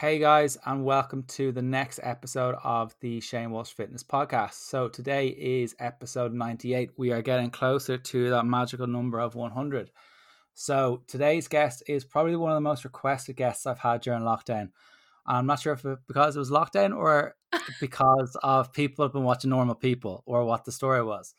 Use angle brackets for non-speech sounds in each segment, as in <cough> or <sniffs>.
Hey guys, and welcome to the next episode of the Shane Walsh Fitness Podcast. So today is episode 98. We are getting closer to that magical number of 100. So today's guest is probably one of the most requested guests I've had during lockdown. I'm not sure if it, because it was lockdown or <laughs> because of people have been watching Normal People or what the story was.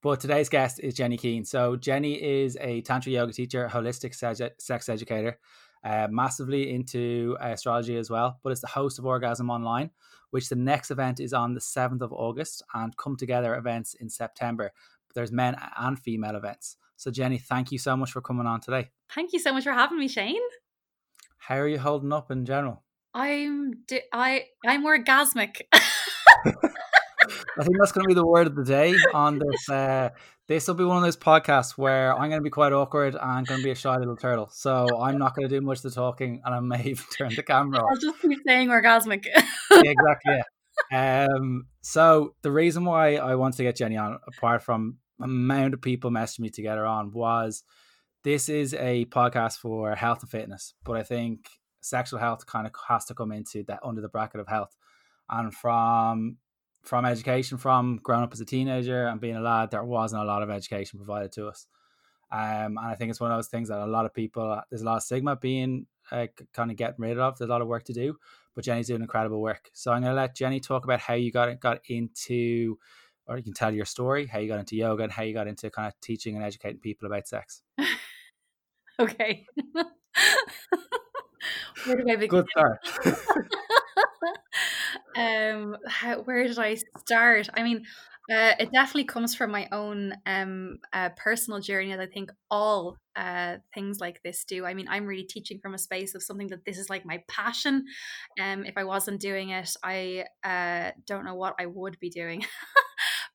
But today's guest is Jenny Keane. So Jenny is a tantra yoga teacher, holistic sex educator uh, massively into astrology as well, but it's the host of Orgasm Online, which the next event is on the 7th of August and come together events in September. There's men and female events. So, Jenny, thank you so much for coming on today. Thank you so much for having me, Shane. How are you holding up in general? I'm di- I I'm orgasmic. <laughs> <laughs> I think that's going to be the word of the day on this. Uh, this will be one of those podcasts where I'm going to be quite awkward and going to be a shy little turtle. So I'm not going to do much of the talking, and I may <laughs> even turn the camera off. I'll just keep saying orgasmic. yeah, <laughs> exactly. Yeah. Um. So the reason why I wanted to get Jenny on, apart from amount of people messaging me to get her on, was this is a podcast for health and fitness, but I think sexual health kind of has to come into that under the bracket of health. And from from education, from growing up as a teenager and being a lad, there wasn't a lot of education provided to us. Um, and I think it's one of those things that a lot of people, there's a lot of stigma being uh, kind of getting rid of. There's a lot of work to do, but Jenny's doing incredible work. So I'm going to let Jenny talk about how you got got into, or you can tell your story, how you got into yoga and how you got into kind of teaching and educating people about sex. <laughs> okay. <laughs> Where do I begin? Good start. <laughs> um, how, where did I start? I mean, uh, it definitely comes from my own um, uh, personal journey, as I think all uh, things like this do. I mean, I'm really teaching from a space of something that this is like my passion. Um, if I wasn't doing it, I uh, don't know what I would be doing. <laughs>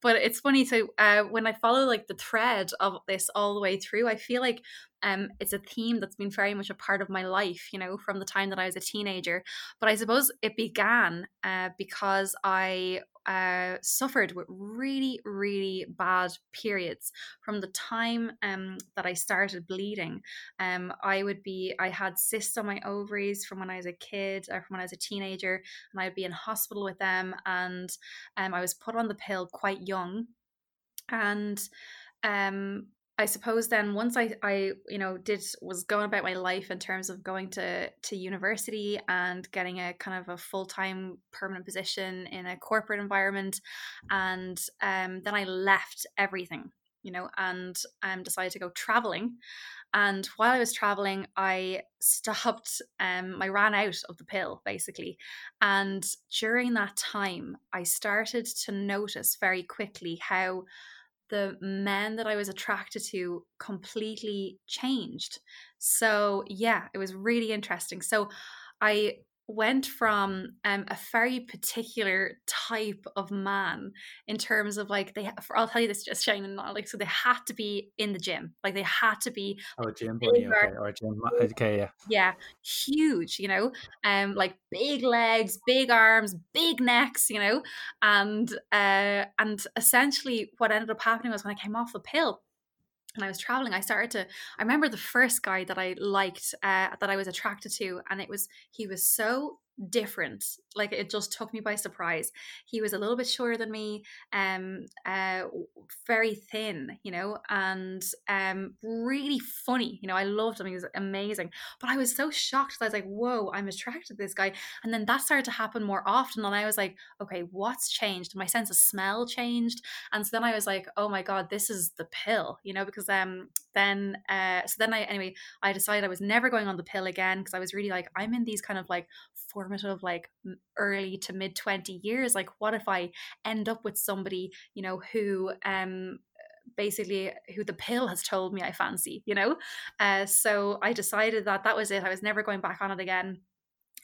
but it's funny. So uh, when I follow like the thread of this all the way through, I feel like um, it's a theme that's been very much a part of my life, you know, from the time that I was a teenager. But I suppose it began uh, because I uh, suffered with really, really bad periods from the time um, that I started bleeding. Um, I would be, I had cysts on my ovaries from when I was a kid or from when I was a teenager, and I'd be in hospital with them. And um, I was put on the pill quite young. And um, I suppose then once I, I you know did was going about my life in terms of going to to university and getting a kind of a full-time permanent position in a corporate environment and um, then I left everything you know and um, decided to go traveling. And while I was traveling I stopped um, I ran out of the pill basically. And during that time I started to notice very quickly how the men that I was attracted to completely changed. So, yeah, it was really interesting. So, I went from um, a very particular type of man in terms of like they I'll tell you this just Shane and like so they had to be in the gym like they had to be oh a gym bunny okay or gym okay yeah. Yeah huge you know um like big legs big arms big necks you know and uh and essentially what ended up happening was when I came off the pill and I was traveling, I started to. I remember the first guy that I liked, uh, that I was attracted to, and it was he was so different like it just took me by surprise. He was a little bit shorter than me um uh very thin you know and um really funny you know i loved him he was amazing but i was so shocked i was like whoa i'm attracted to this guy and then that started to happen more often and i was like okay what's changed? My sense of smell changed and so then i was like oh my god this is the pill you know because um then uh so then i anyway i decided i was never going on the pill again because i was really like i'm in these kind of like formative like early to mid 20 years like what if i end up with somebody you know who um basically who the pill has told me i fancy you know? Uh so i decided that that was it i was never going back on it again.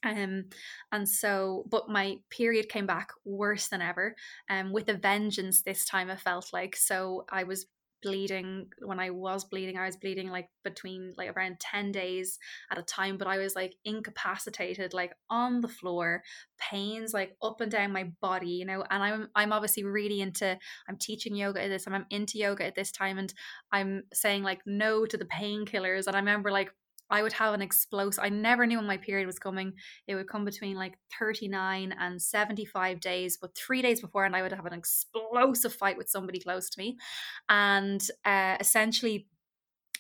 Um and so but my period came back worse than ever um with a vengeance this time i felt like. So i was bleeding when I was bleeding I was bleeding like between like around 10 days at a time but I was like incapacitated like on the floor pains like up and down my body you know and I'm I'm obviously really into I'm teaching yoga at this time I'm into yoga at this time and I'm saying like no to the painkillers and I remember like I would have an explosive. I never knew when my period was coming. It would come between like 39 and 75 days, but three days before, and I would have an explosive fight with somebody close to me. And uh, essentially,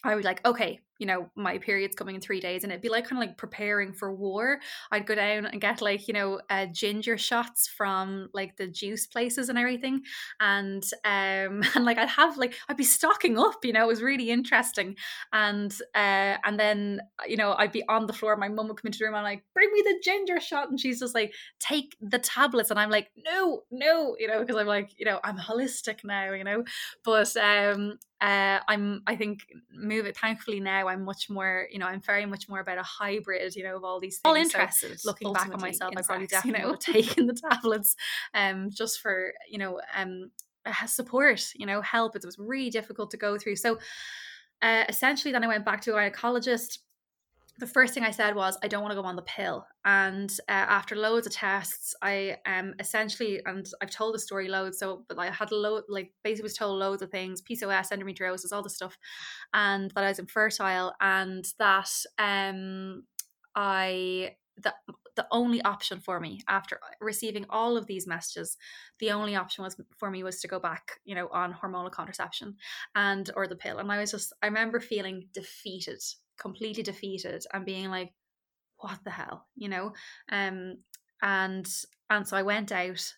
I would like, okay, you know, my period's coming in three days, and it'd be like kind of like preparing for war. I'd go down and get like, you know, uh, ginger shots from like the juice places and everything, and um, <laughs> and like I'd have like I'd be stocking up, you know, it was really interesting, and uh, and then you know I'd be on the floor. My mum would come into the room and I'm like, bring me the ginger shot, and she's just like, take the tablets, and I'm like, no, no, you know, because I'm like, you know, I'm holistic now, you know, but um, uh, I'm I think move it thankfully now I'm much more you know I'm very much more about a hybrid you know of all these things. All interested. So looking back on myself, I probably sex, definitely you know? would <laughs> have taken the tablets um just for you know um support you know help. It was really difficult to go through. So uh, essentially, then I went back to a gynecologist the first thing I said was, I don't want to go on the pill. And uh, after loads of tests, I um essentially, and I've told the story loads, so but I had a load, like basically was told loads of things, PCOS, endometriosis, all this stuff, and that I was infertile, and that um I the the only option for me after receiving all of these messages the only option was for me was to go back you know on hormonal contraception and or the pill and i was just i remember feeling defeated completely defeated and being like what the hell? you know? Um and and so i went out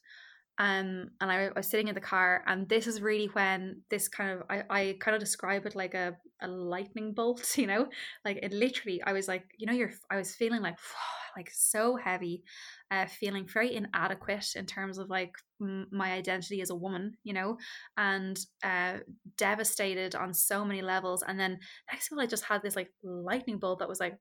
um and I, I was sitting in the car and this is really when this kind of I, I kind of describe it like a, a lightning bolt <laughs> you know? Like it literally i was like you know you're i was feeling like <sighs> like so heavy uh, feeling very inadequate in terms of like m- my identity as a woman you know? And uh, devastated on so many levels and then next thing i just had this like lightning bolt that was like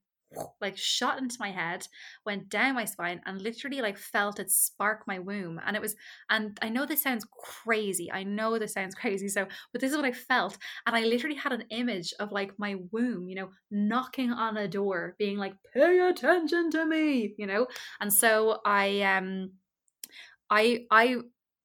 like shot into my head, went down my spine, and literally like felt it spark my womb. And it was, and I know this sounds crazy. I know this sounds <laughs> crazy. So, but this is what I felt. And I literally had an image of like my womb, you know, knocking on a door, being like, pay attention to me, you know? And so I, um, I, I,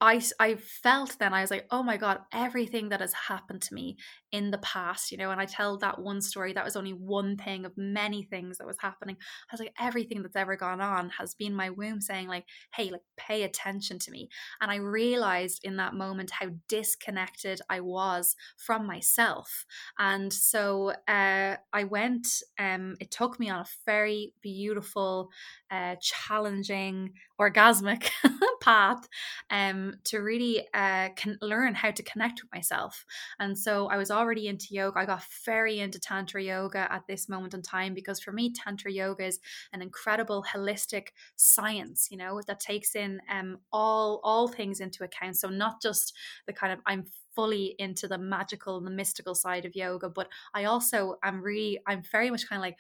I, I felt then I was like, oh my God, everything that has happened to me in the past, you know, and I tell that one story, that was only one thing of many things that was happening. I was like, everything that's ever gone on has been my womb saying, like, hey, like, pay attention to me. And I realized in that moment how disconnected I was from myself. And so uh, I went, um, it took me on a very beautiful, uh, challenging, orgasmic <laughs> path um, to really uh, can learn how to connect with myself. And so I was already into yoga. I got very into Tantra yoga at this moment in time because for me, Tantra yoga is an incredible holistic science, you know, that takes in um, all all things into account. So not just the kind of I'm fully into the magical and the mystical side of yoga, but I also am really I'm very much kind of like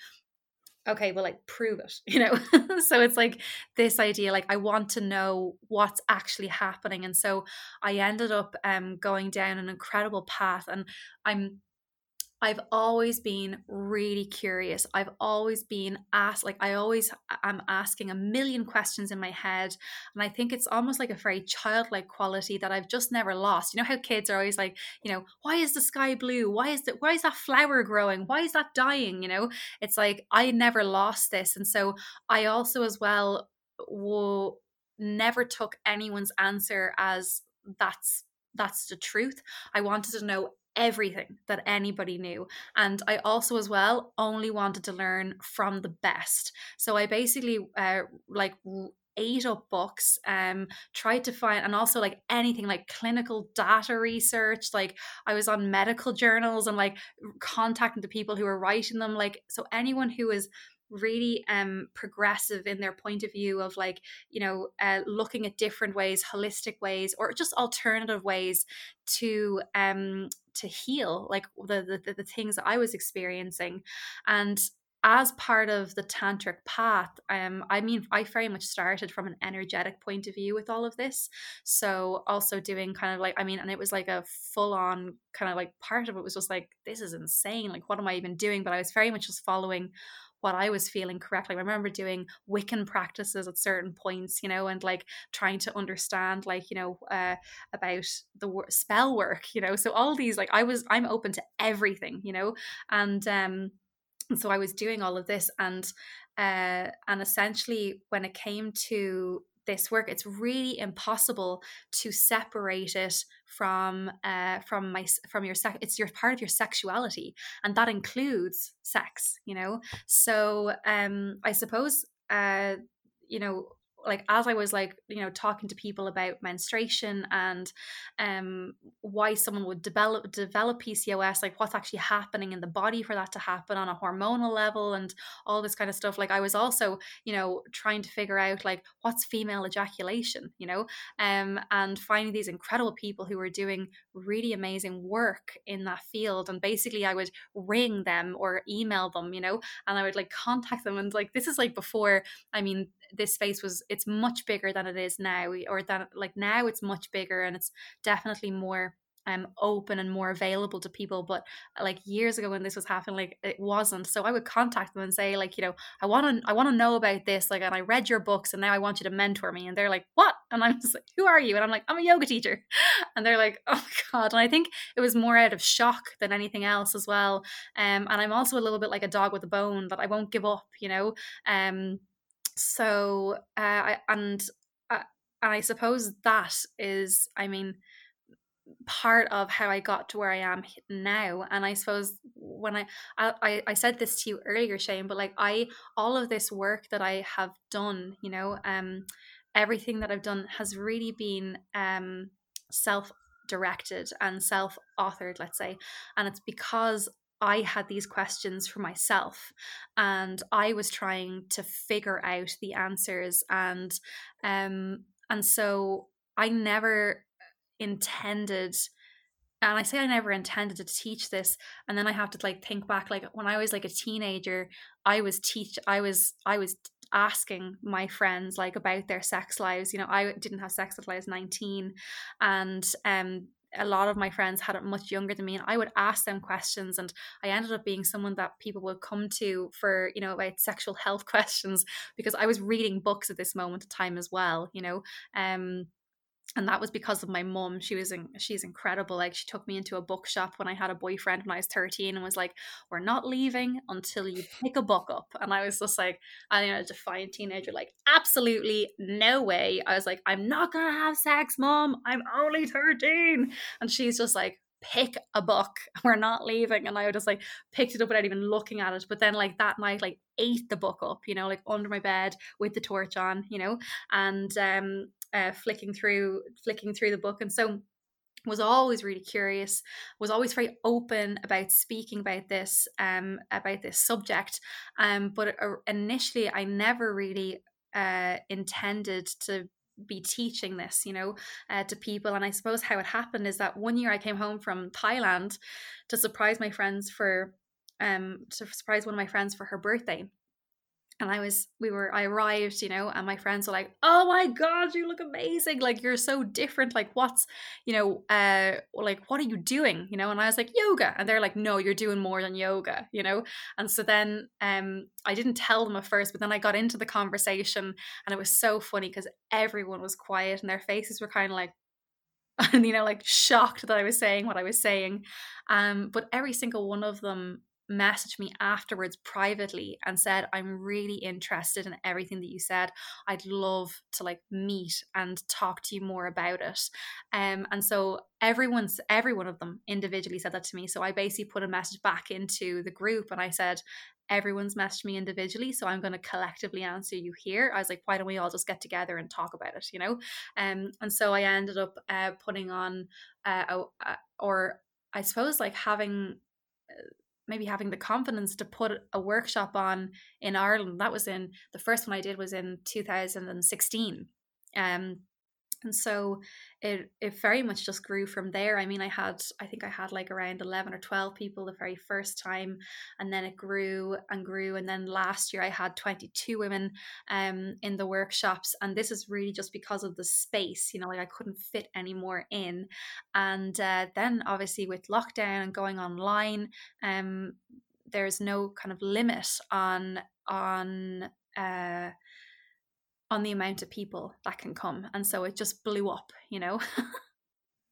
okay well like prove it <laughs> you know? So it's like this idea like i want to know what's actually happening. And so i ended up um going down an incredible path and i'm I've always been really curious. I've always been asked, like, I always am asking a million questions in my head. And I think it's almost like a very childlike quality that I've just never lost. You know how kids are always like, you know, why is the sky blue? Why is that? Why is that flower growing? Why is that dying? You know, it's like I never lost this. And so I also, as well, will never took anyone's answer as that's that's the truth. I wanted to know everything that anybody knew. And I also, as well, only wanted to learn from the best. So I basically, uh, like, ate up books um tried to find and also like anything like clinical data research like i was on medical journals and like contacting the people who were writing them like so anyone who is really um progressive in their point of view of like you know uh, looking at different ways holistic ways or just alternative ways to um to heal like the the, the things that i was experiencing. And as part of the tantric path um i mean i very much started from an energetic point of view with all of this. So also doing kind of like i mean and it was like a full on kind of like part of it was just like this is insane like what am i even doing? But i was very much just following what I was feeling correctly. I remember doing Wiccan practices at certain points, you know, and like trying to understand, like, you know, uh, about the wor- spell work, you know. So all these, like, I was, I'm open to everything, you know, and, um, and so I was doing all of this, and uh, and essentially when it came to this work it's really impossible to separate it from uh, from my from your sex it's your part of your sexuality and that includes sex you know? So um i suppose uh you know like as I was like you know talking to people about menstruation and um why someone would develop develop PCOS like what's actually happening in the body for that to happen on a hormonal level and all this kind of stuff like I was also you know trying to figure out like what's female ejaculation you know? Um and finding these incredible people who were doing really amazing work in that field and basically I would ring them or email them you know? And I would like contact them and like this is like before I mean this space was it's much bigger than it is now or that like now it's much bigger and it's definitely more um open and more available to people but uh, like years ago when this was happening like it wasn't. So i would contact them and say like you know i want to i want to know about this like and i read your books and now i want you to mentor me and they're like what? And i'm just like who are you? And i'm like i'm a yoga teacher. <laughs> And they're like oh god. And i think it was more out of shock than anything else as well um and i'm also a little bit like a dog with a bone that i won't give up you know um so uh, I, and uh, and I suppose that is, I mean, part of how I got to where I am now. And I suppose when I, I I said this to you earlier, Shane, but like I all of this work that I have done, you know, um, everything that I've done has really been um self directed and self authored, let's say, and it's because I had these questions for myself and I was trying to figure out the answers and um and so I never intended and I say I never intended to teach this and then I have to like think back like when I was like a teenager I was teach I was I was asking my friends like about their sex lives you know I didn't have sex until I was 19 and um a lot of my friends had it much younger than me and I would ask them questions and I ended up being someone that people would come to for you know about sexual health <laughs> questions because I was reading books at this moment of time as well you know um and that was because of my mum she was in, she's incredible. Like she took me into a bookshop when i had a boyfriend when i was 13 and was like we're not leaving until you pick a book up. And i was just like i know a defiant teenager like absolutely no way. I was like i'm not gonna have sex mom. I'm only 13 and she's just like pick a book. <laughs> We're not leaving. And i just like picked it up without even looking at it. But then like that night like ate the book up you know like under my bed with the torch on you know? And um uh, flicking through flicking through the book and so was always really curious was always very open about speaking about this um about this subject um but initially i never really uh intended to be teaching this you know uh, to people and i suppose how it happened is that one year i came home from thailand to surprise my friends for um to surprise one of my friends for her birthday and I was, we were, I arrived, you know, and my friends were like, "Oh my god, you look amazing! Like you're so different. Like what's, you know, uh, like what are you doing? You know?" And I was like, "Yoga," and they're like, "No, you're doing more than yoga," you know. And so then, um, I didn't tell them at first, but then I got into the conversation, and it was so funny because everyone was quiet and their faces were kind of like, <laughs> and you know, like shocked that I was saying what I was saying. Um, but every single one of them messaged me afterwards privately and said i'm really interested in everything that you said. I'd love to like meet and talk to you more about it. Um and so everyone's every one of them individually said that to me. So i basically put a message back into the group and i said everyone's messaged me individually so i'm going to collectively answer you here. I was like why don't we all just get together and talk about it you know? Um and so i ended up uh, putting on uh, a, a, or i suppose like having uh, maybe having the confidence to put a workshop on in Ireland. That was in the first one I did was in 2016. Um, and so it it very much just grew from there. I mean i had i think i had like around 11 or 12 people the very first time and then it grew and grew and then last year i had 22 women um in the workshops and this is really just because of the space you know like i couldn't fit any more in. And uh, then obviously with lockdown and going online um there's no kind of limit on on uh on the amount of people that can come and so it just blew up you know <laughs>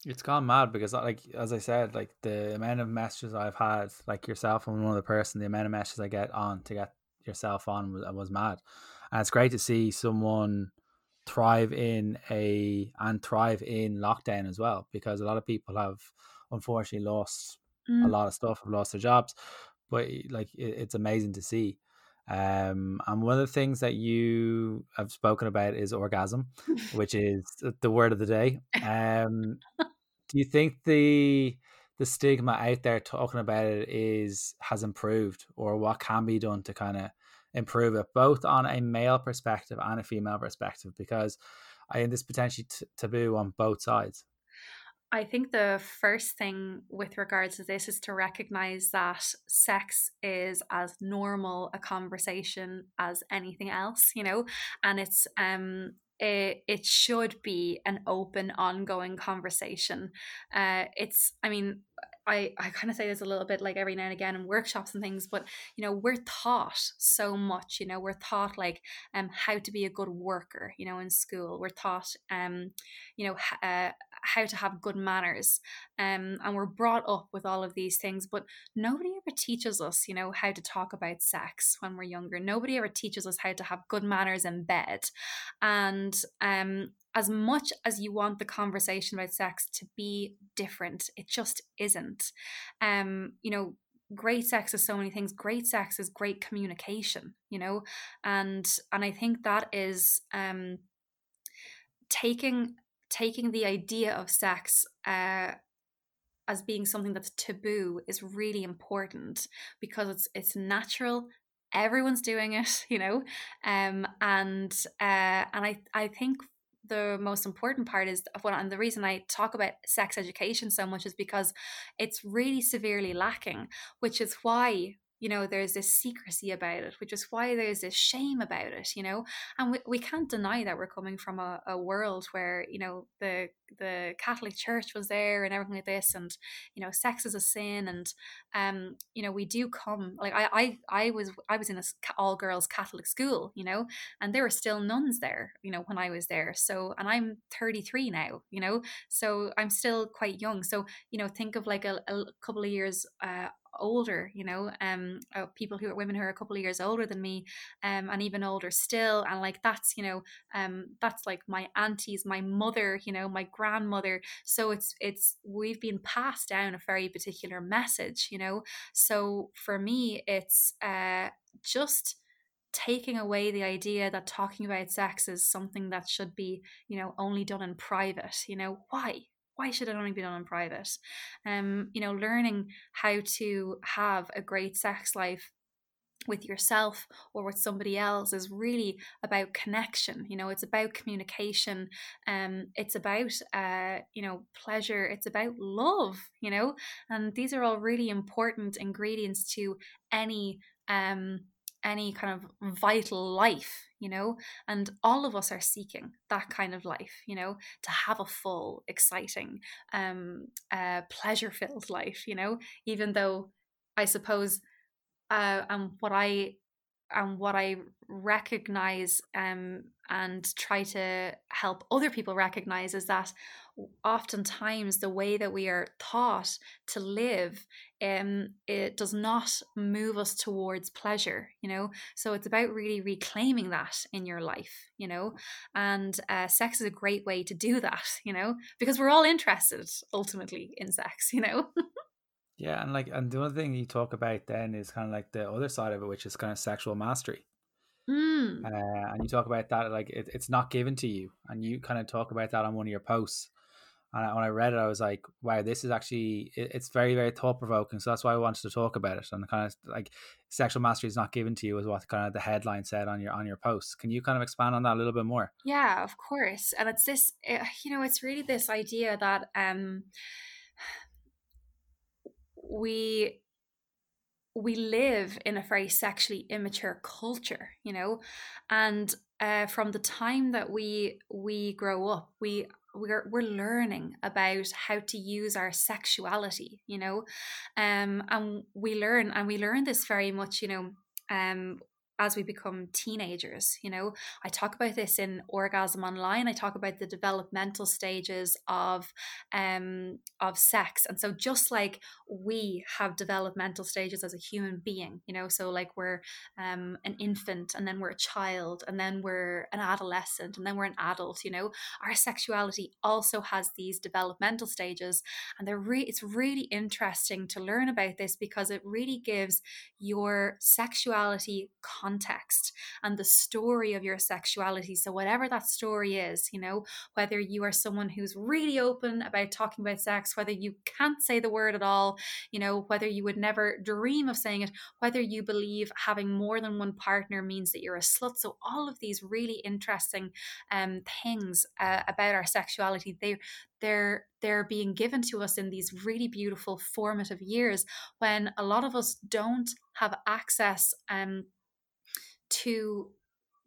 It's gone mad because, like as I said, like the amount of messages I've had, like yourself and one other person, the amount of messages I get on to get yourself on was, was mad, and it's great to see someone thrive in a and thrive in lockdown as well because a lot of people have unfortunately lost mm. a lot of stuff, have lost their jobs, but like it, it's amazing to see. Um, and one of the things that you have spoken about is orgasm, <laughs> which is the word of the day. Um, do you think the the stigma out there talking about it is has improved, or what can be done to kind of improve it, both on a male perspective and a female perspective? Because I think this potentially t- taboo on both sides. I think the first thing with regards to this is to recognize that sex is as normal a conversation as anything else, you know, and it's um it, it should be an open ongoing conversation. Uh it's i mean I, I kind of say this a little bit like every now and again in workshops and things, but you know, we're taught so much, you know, we're taught like um how to be a good worker, you know, in school. We're taught um, you know, uh, how to have good manners. Um, and we're brought up with all of these things, but nobody ever teaches us, you know, how to talk about sex when we're younger. Nobody ever teaches us how to have good manners in bed. And um, as much as you want the conversation about sex to be different, it just isn't. Um, you know, great sex is so many things great sex is great communication you know and and i think that is um taking taking the idea of sex uh, as being something that's taboo is really important because it's it's natural. Everyone's doing it <laughs> you know? Um and uh and i i think the most important part is what and the reason I talk about sex education so much is because it's really severely lacking, which is why you know there's this secrecy about it which is why there's this shame about it you know? And we, we can't deny that we're coming from a, a world where you know the the catholic church was there and everything like this and you know sex is a sin and um you know we do come like i i, I was i was in a all girls catholic school you know? And there were still nuns there you know when i was there. So and i'm 33 now you know? So i'm still quite young. So you know think of like a, a couple of years uh, older, you know, um, uh, people who are women who are a couple of years older than me, um, and even older still, and like that's you know, um, that's like my aunties, my mother, you know, my grandmother. So it's it's we've been passed down a very particular message, you know. So for me, it's uh just taking away the idea that talking about sex is something that should be you know only done in private you know why why should it only be done in private? Um, you know, learning how to have a great sex life with yourself or with somebody else is really about connection you know it's about communication um it's about uh you know pleasure it's about love you know and these are all really important ingredients to any um any kind of vital life, you know, and all of us are seeking that kind of life, you know, to have a full, exciting, um, uh, pleasure filled life, you know, even though I suppose, uh, and what I and what I recognize um, and try to help other people recognize is that oftentimes the way that we are taught to live um it does not move us towards pleasure you know? So it's about really reclaiming that in your life you know? And uh, sex is a great way to do that you know? Because we're all interested ultimately in sex you know? <laughs> Yeah and like and the other thing you talk about then is kind of like the other side of it which is kind of sexual mastery mm. uh, and you talk about that like it, it's not given to you and you kind of talk about that on one of your posts and when I read it, I was like, "Wow, this is actually it's very very thought provoking." So that's why I wanted to talk about it. And kind of like sexual mastery is not given to you, is what kind of the headline said on your on your post. Can you kind of expand on that a little bit more? Yeah, of course. And it's this, eh, you know, it's really this idea that um <sighs> we we live in a very sexually immature culture, you know, and uh, from the time that we we grow up, we we're we're learning about how to use our sexuality you know? Um and we learn and we learn this very much you know um as we become teenagers you know? I talk about this in orgasm online i talk about the developmental stages of um of sex and so just like we have developmental stages as a human being you know? So like we're um an infant and then we're a child and then we're an adolescent and then we're an adult you know? Our sexuality also has these developmental stages and they're re- it's really interesting to learn about this because it really gives your sexuality context and the story of your sexuality. So, whatever that story is, you know, whether you are someone who's really open about talking about sex, whether you can't say the word at all, you know, whether you would never dream of saying it, whether you believe having more than one partner means that you're a slut. So, all of these really interesting um, things uh, about our sexuality, they they're they're being given to us in these really beautiful formative years when a lot of us don't have access um, to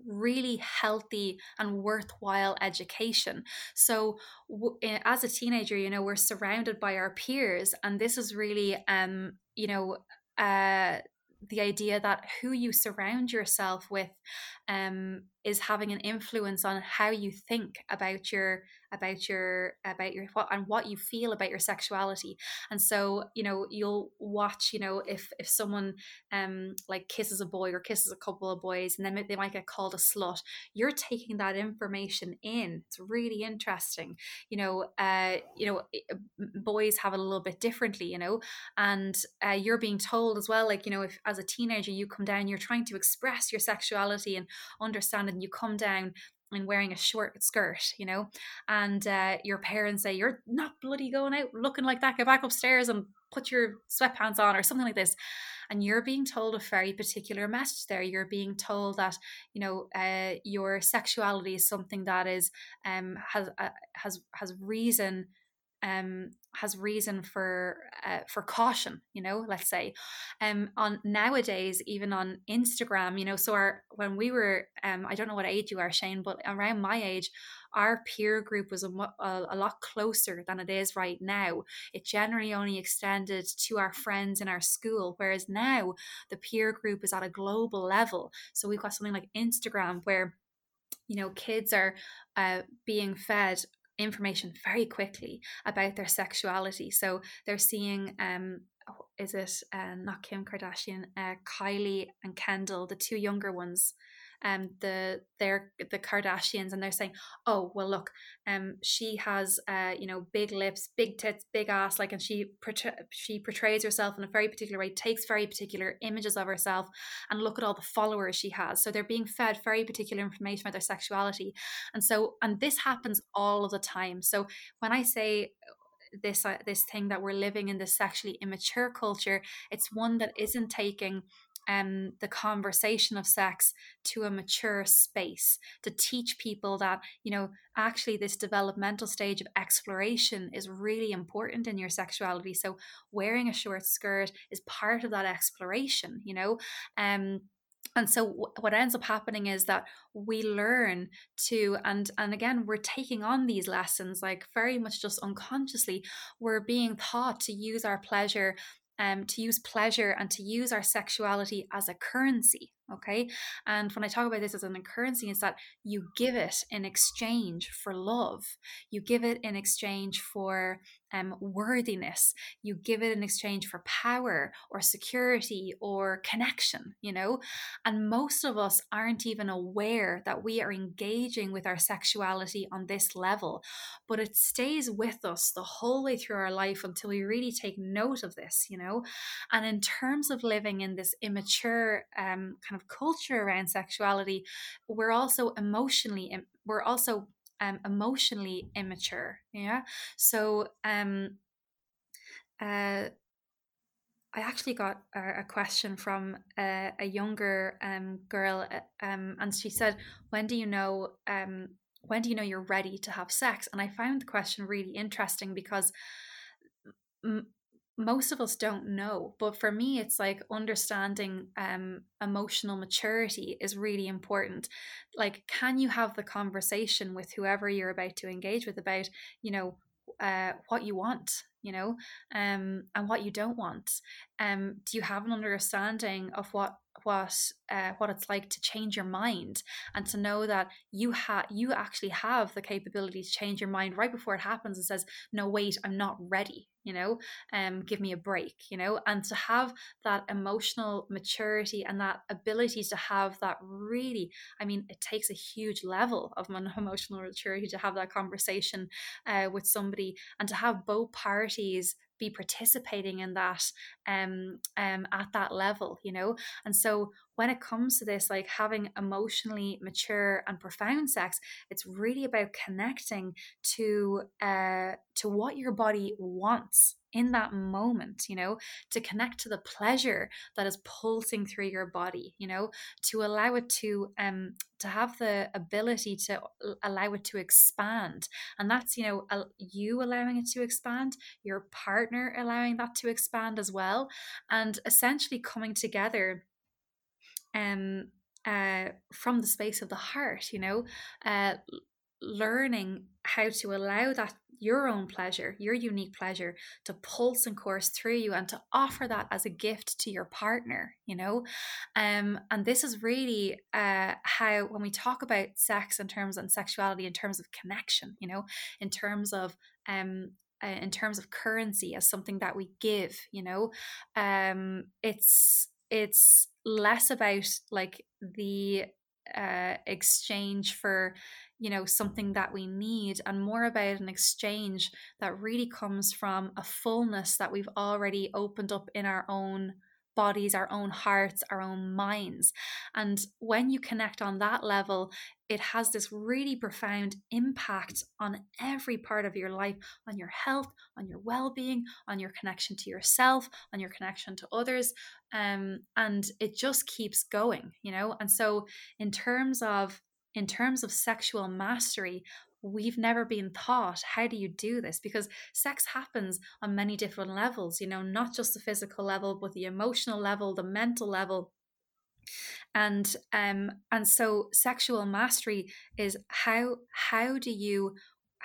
really healthy and worthwhile education. So w- eh, as a teenager, you know, we're surrounded by our peers and this is really um, you know, uh the idea that who you surround yourself with um, is having an influence on how you think about your about your about your what and what you feel about your sexuality. And so you know you'll watch you know if if someone um like kisses a boy or kisses a couple of boys and then they might get called a slut. You're taking that information in. It's really interesting. You know uh you know boys have it a little bit differently you know and uh, you're being told as well like you know if as a teenager you come down you're trying to express your sexuality and understand and you come down and wearing a short skirt, you know, and uh, your parents say, You're not bloody going out looking like that, go back upstairs and put your sweatpants on, or something like this. And you're being told a very particular message there. You're being told that, you know, uh, your sexuality is something that is, um, has, uh, has, has reason um, has reason for uh, for caution you know let's say. Um on nowadays even on instagram you know so our when we were um i don't know what age you are shane but around my age our peer group was a, a, a lot closer than it is right now. It generally only extended to our friends in our school whereas now the peer group is at a global level. So we've got something like instagram where you know kids are uh, being fed information very quickly about their sexuality. So they're seeing um is it uh, not Kim Kardashian, uh, Kylie and Kendall, the two younger ones, um the they're the Kardashians and they're saying, oh well look, um she has uh you know big lips, big tits, big ass, like and she she portrays herself in a very particular way, takes very particular images of herself, and look at all the followers she has. So they're being fed very particular information about their sexuality, and so and this happens all of the time. So when I say this uh, this thing that we're living in this sexually immature culture it's one that isn't taking um, the conversation of sex to a mature space to teach people that you know actually this developmental stage of exploration is really important in your sexuality. So wearing a short skirt is part of that exploration you know? Um and so what ends up happening is that we learn to and and again we're taking on these lessons like very much just unconsciously we're being taught to use our pleasure um, to use pleasure and to use our sexuality as a currency. Okay. And when I talk about this as an currency, is that you give it in exchange for love. You give it in exchange for um, worthiness. You give it in exchange for power or security or connection, you know? And most of us aren't even aware that we are engaging with our sexuality on this level, but it stays with us the whole way through our life until we really take note of this, you know? And in terms of living in this immature um, kind of culture around sexuality, we're also emotionally, we're also um, emotionally immature. Yeah. So um, uh, I actually got a, a question from a, a younger um, girl, uh, um, and she said, "When do you know? Um, when do you know you're ready to have sex?" And I found the question really interesting because most of us don't know but for me it's like understanding um emotional maturity is really important. Like can you have the conversation with whoever you're about to engage with about you know uh what you want you know um and what you don't want? Um do you have an understanding of what what uh, what it's like to change your mind and to know that you have you actually have the capability to change your mind right before it happens and says no wait i'm not ready you know um give me a break you know and to have that emotional maturity and that ability to have that really i mean it takes a huge level of <laughs> emotional maturity to have that conversation uh, with somebody and to have both parties be participating in that um, um, at that level, you know? And so when it comes to this, like having emotionally mature and profound sex, it's really about connecting to uh, to what your body wants in that moment, you know, to connect to the pleasure that is pulsing through your body, you know, to allow it to um to have the ability to allow it to expand. And that's, you know, you allowing it to expand, your partner allowing that to expand as well, and essentially coming together um, uh, from the space of the heart, you know, uh, learning how to allow that your own pleasure, your unique pleasure to pulse and course through you and to offer that as a gift to your partner, you know? Um, and this is really uh, how, when we talk about sex in terms and sexuality in terms of connection, you know, in terms of um, uh, in terms of currency as something that we give you know um it's it's less about like the uh, exchange for you know something that we need and more about an exchange that really comes from a fullness that we've already opened up in our own bodies, our own hearts, our own minds. And when you connect on that level, it has this really profound impact on every part of your life, on your health, on your well being, on your connection to yourself, on your connection to others. Um, and it just keeps going, you know? And so, in terms of in terms of sexual mastery, we've never been taught how do you do this? Because sex happens on many different levels you know not just the physical level but the emotional level the mental level. And um and so sexual mastery is how how do you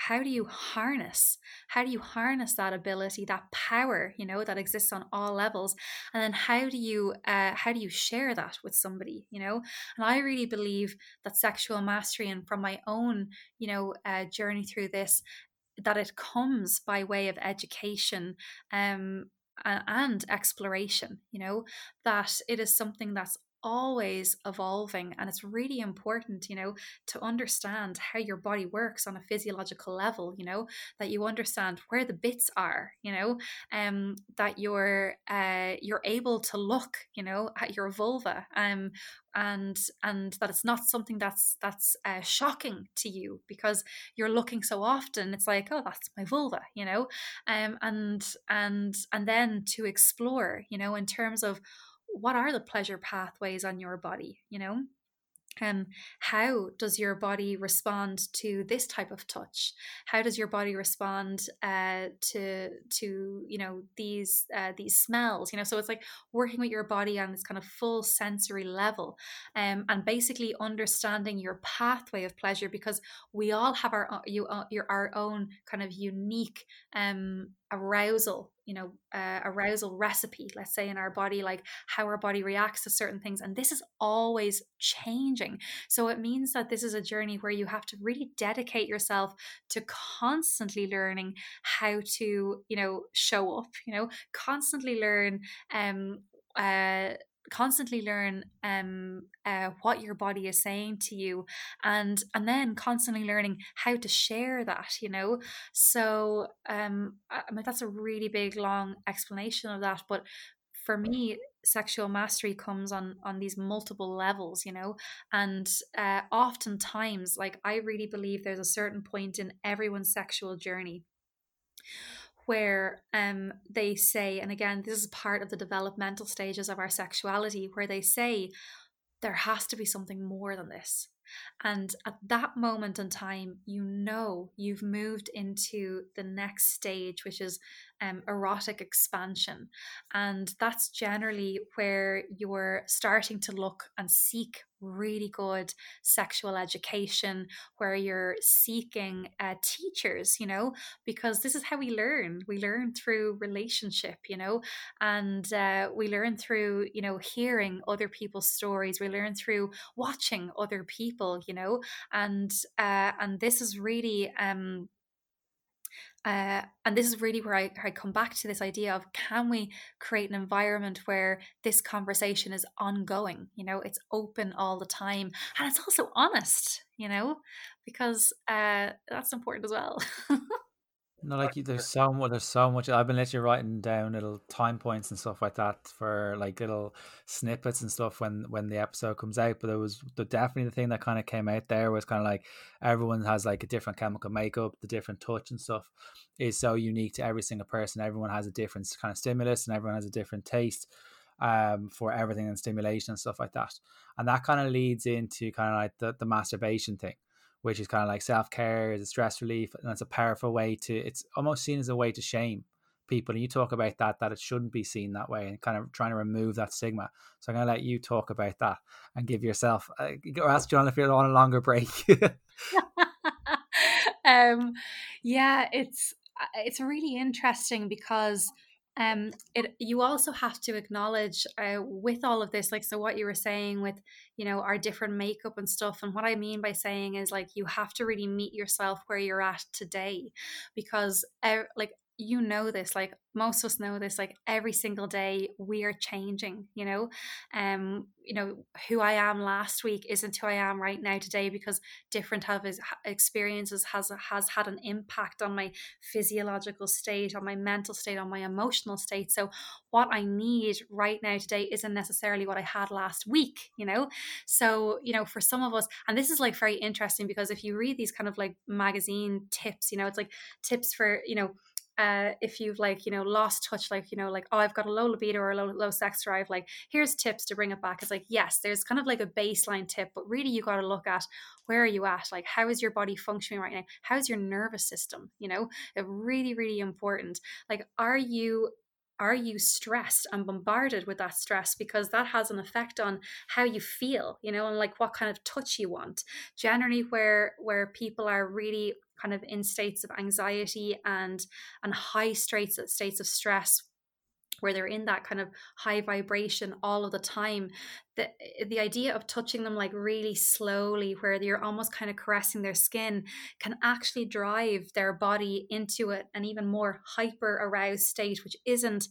how do you harness how do you harness that ability that power you know that exists on all levels? And then how do you uh, how do you share that with somebody you know? And i really believe that sexual mastery and from my own you know uh, journey through this that it comes by way of education um and exploration you know? That it is something that's always evolving and it's really important you know to understand how your body works on a physiological level you know that you understand where the bits are you know um that you're uh you're able to look you know at your vulva um and and that it's not something that's that's uh, shocking to you because you're looking so often it's like oh that's my vulva you know um and and and then to explore you know in terms of what are the pleasure pathways on your body you know? Um, how does your body respond to this type of touch? How does your body respond uh, to to you know these uh, these smells you know? So it's like working with your body on this kind of full sensory level um, and basically understanding your pathway of pleasure because we all have our you uh, your our own kind of unique um, arousal you know uh, arousal recipe let's say in our body like how our body reacts to certain things and this is always changing. So it means that this is a journey where you have to really dedicate yourself to constantly learning how to you know show up you know constantly learn um uh constantly learn um, uh, what your body is saying to you and and then constantly learning how to share that you know? So um, I mean that's a really big long explanation of that but for me sexual mastery comes on on these multiple levels you know? And uh, oftentimes like i really believe there's a certain point in everyone's sexual journey where um, they say, and again, this is part of the developmental stages of our sexuality, where they say there has to be something more than this. And at that moment in time, you know you've moved into the next stage, which is um, erotic expansion. And that's generally where you're starting to look and seek really good sexual education where you're seeking uh, teachers, you know, because this is how we learn. We learn through relationship, you know, and uh, we learn through, you know, hearing other people's stories. We learn through watching other people, you know, and uh, and this is really um uh, and this is really where I, I come back to this idea of can we create an environment where this conversation is ongoing you know it's open all the time and it's also honest you know because uh, that's important as well <laughs> No, like there's so much. There's so much. I've been literally writing down little time points and stuff like that for like little snippets and stuff when when the episode comes out. But it was the definitely the thing that kind of came out there was kind of like everyone has like a different chemical makeup, the different touch and stuff is so unique to every single person. Everyone has a different kind of stimulus, and everyone has a different taste um for everything and stimulation and stuff like that. And that kind of leads into kind of like the the masturbation thing which is kind of like self care, is a stress relief, and it's a powerful way to. It's almost seen as a way to shame people, and you talk about that that it shouldn't be seen that way, and kind of trying to remove that stigma. So I'm going to let you talk about that and give yourself, uh, or ask John if you're on a longer break. <laughs> um, yeah, it's uh, it's really interesting because um it you also have to acknowledge uh, with all of this like so what you were saying with you know our different makeup and stuff and what i mean by saying is like you have to really meet yourself where you're at today because uh, like you know this like most of us know this like every single day we are changing you know? Um you know who i am last week isn't who i am right now today because different have experiences has has had an impact on my physiological state on my mental state on my emotional state. So what i need right now today isn't necessarily what i had last week you know? So you know for some of us and this is like very interesting because if you read these kind of like magazine tips you know it's like tips for you know uh, if you've like you know lost touch like you know like oh i've got a low libido or a low, low sex drive like here's tips to bring it back. It's like yes there's kind of like a baseline tip but really you got to look at where are you at? Like how is your body functioning right now? How's your nervous system? You know? It really really important. Like are you are you stressed and bombarded with that stress because that has an effect on how you feel you know and like what kind of touch you want? Generally where where people are really kind of in states of anxiety and and high states states of stress where they're in that kind of high vibration all of the time the the idea of touching them like really slowly where you're almost kind of caressing their skin can actually drive their body into it an even more hyper aroused state which isn't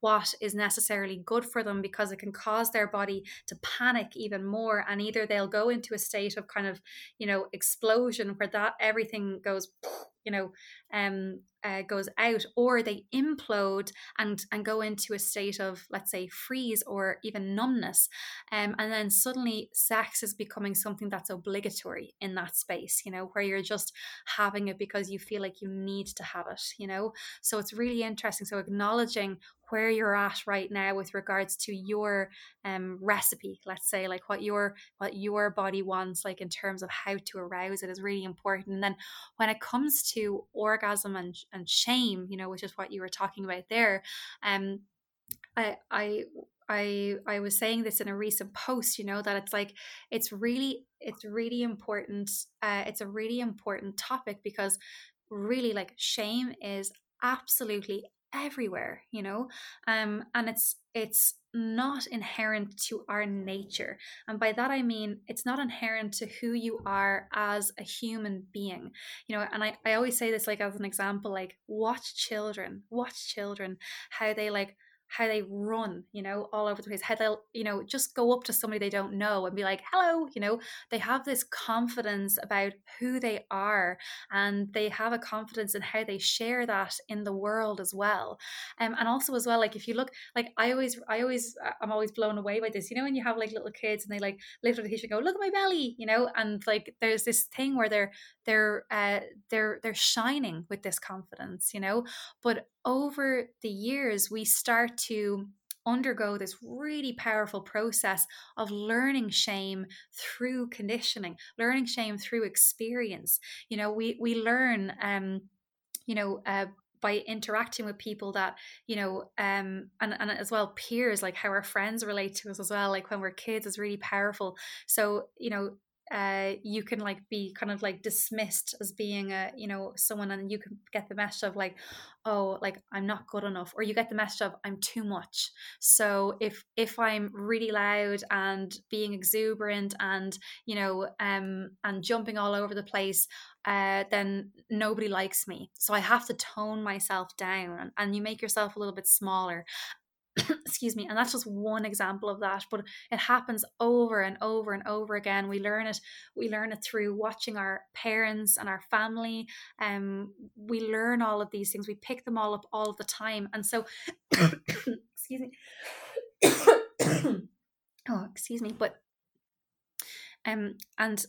what is necessarily good for them because it can cause their body to panic even more and either they'll go into a state of kind of you know explosion where that everything goes <sniffs> you know um uh, goes out or they implode and and go into a state of let's say freeze or even numbness. Um, and then suddenly sex is becoming something that's obligatory in that space you know where you're just having it because you feel like you need to have it you know? So it's really interesting. So acknowledging where you're at right now with regards to your um, recipe let's say like what your what your body wants like in terms of how to arouse it is really important and then when it comes to orgasm and, and shame you know which is what you were talking about there um i i I I was saying this in a recent post, you know, that it's like it's really it's really important. Uh, it's a really important topic because really like shame is absolutely everywhere you know? Um and it's it's not inherent to our nature. And by that i mean it's not inherent to who you are as a human being. You know and i, I always say this like as an example like watch children watch children how they like how they run, you know, all over the place, how they'll, you know, just go up to somebody they don't know and be like, hello, you know, they have this confidence about who they are and they have a confidence in how they share that in the world as well. Um, and also as well, like if you look, like I always, I always, I'm always blown away by this, you know, when you have like little kids and they like lift up the and go, look at my belly, you know, and like there's this thing where they're, they're, uh, they're, they're shining with this confidence, you know, but over the years, we start to undergo this really powerful process of learning shame through conditioning, learning shame through experience. You know, we we learn, um, you know, uh, by interacting with people that you know um and, and as well peers like how our friends relate to us as well like when we're kids is really powerful so you know uh, you can like be kind of like dismissed as being a you know someone and you can get the message of like oh like i'm not good enough or you get the message of i'm too much. So if if i'm really loud and being exuberant and you know um and jumping all over the place uh then nobody likes me. So i have to tone myself down and, and you make yourself a little bit smaller <coughs> excuse me and that's just one example of that but it happens over and over and over again. We learn it we learn it through watching our parents and our family um we learn all of these things we pick them all up all the time and so <coughs> excuse me <coughs> oh excuse me but um and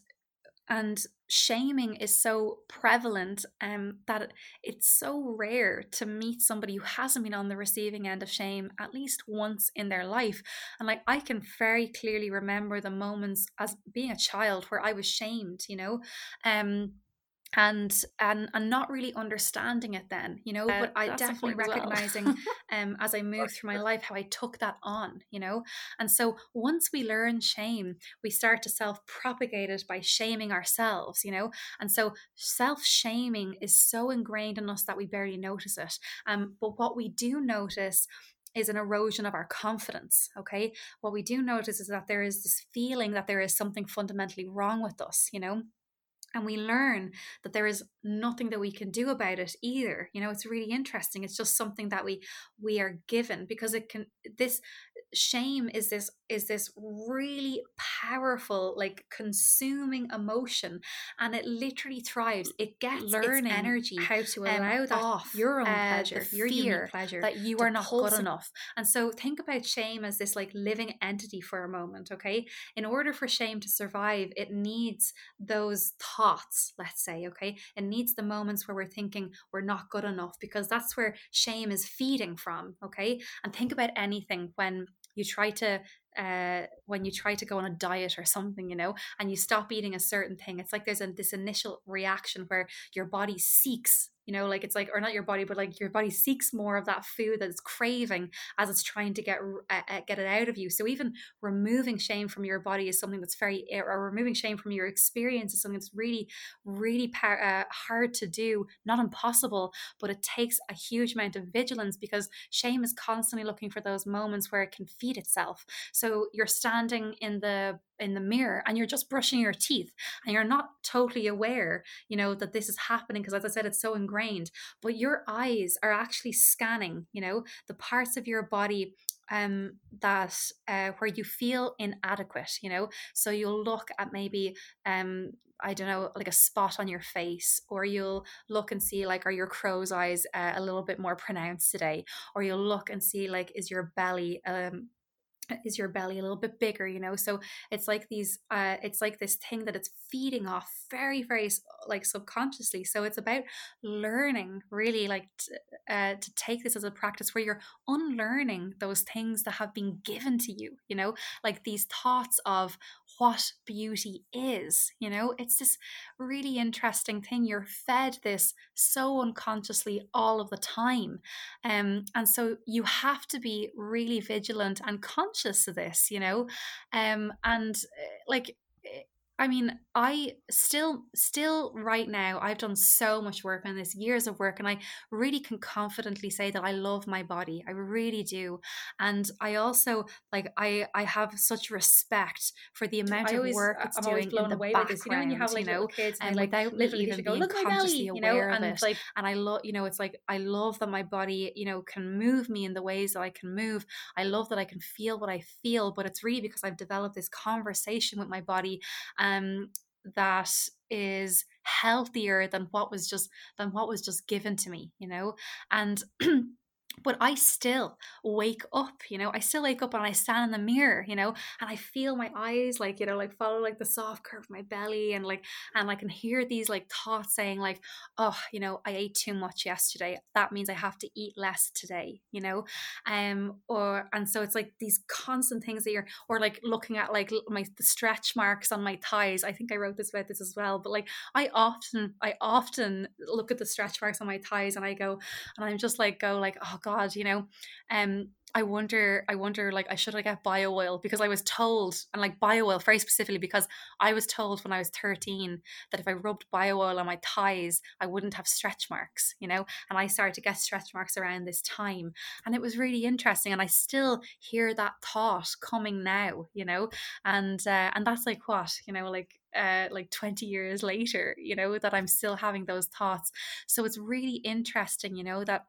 and shaming is so prevalent um, that it's so rare to meet somebody who hasn't been on the receiving end of shame at least once in their life. And like i can very clearly remember the moments as being a child where i was shamed you know? Um and and and not really understanding it then you know uh, but i definitely recognizing well. <laughs> um as i move through my life how i took that on you know and so once we learn shame we start to self propagate it by shaming ourselves you know and so self shaming is so ingrained in us that we barely notice it um but what we do notice is an erosion of our confidence. Okay. What we do notice is that there is this feeling that there is something fundamentally wrong with us, you know, and we learn that there is nothing that we can do about it either you know it's really interesting it's just something that we we are given because it can this shame is this is this really powerful like consuming emotion and it literally thrives it gets learning energy how to allow um, that off your own uh, pleasure your fear pleasure that you are not good enough. And so think about shame as this like living entity for a moment okay? In order for shame to survive it needs those thoughts let's say okay? It needs the moments where we're thinking we're not good enough because that's where shame is feeding from okay? And think about anything when you try to uh, when you try to go on a diet or something, you know, and you stop eating a certain thing, it's like there's a, this initial reaction where your body seeks you know like it's like or not your body but like your body seeks more of that food that it's craving as it's trying to get uh, uh, get it out of you. So even removing shame from your body is something that's very or removing shame from your experience is something that's really really par- uh, hard to do not impossible but it takes a huge amount of vigilance because shame is constantly looking for those moments where it can feed itself. So you're standing in the in the mirror and you're just brushing your teeth and you're not totally aware you know that this is happening because as i said it's so ingrained but your eyes are actually scanning you know the parts of your body um that uh, where you feel inadequate you know so you'll look at maybe um I don't know, like a spot on your face, or you'll look and see, like, are your crow's eyes uh, a little bit more pronounced today? Or you'll look and see, like, is your belly um, is your belly a little bit bigger you know? So it's like these uh it's like this thing that it's feeding off very very like subconsciously. So it's about learning really like t- uh, to take this as a practice where you're unlearning those things that have been given to you you know? Like these thoughts of what beauty is you know? It's this really interesting thing. You're fed this so unconsciously all of the time um and so you have to be really vigilant and conscious of this you know? Um and uh, like eh, I mean, I still, still right now, I've done so much work on this, years of work, and I really can confidently say that I love my body. I really do, and I also like I I have such respect for the amount always, of work it's I'm doing blown in the away background. This. You know, when you have like you know, kids and, and like without literally even go, being consciously belly, aware you know, and of it, like, and I love, you know, it's like I love that my body, you know, can move me in the ways that I can move. I love that I can feel what I feel, but it's really because I've developed this conversation with my body. And um, that is healthier than what was just than what was just given to me you know? And <clears throat> but I still wake up, you know, I still wake up and I stand in the mirror, you know, and I feel my eyes like, you know, like follow like the soft curve of my belly and like, and I can hear these like thoughts saying like, oh, you know, I ate too much yesterday. That means I have to eat less today, you know, um, or, and so it's like these constant things that you're, or like looking at like my, the stretch marks on my thighs. I think I wrote this about this as well, but like I often, I often look at the stretch marks on my thighs and I go, and I'm just like, go like, oh God, you know, um, I wonder, I wonder, like, I should I get bio oil because I was told, and like bio oil very specifically because I was told when I was 13 that if I rubbed bio oil on my thighs, I wouldn't have stretch marks, you know, and I started to get stretch marks around this time. And it was really interesting. And I still hear that thought coming now, you know, and, uh, and that's like what, you know, like, uh, like 20 years later, you know, that I'm still having those thoughts. So it's really interesting, you know, that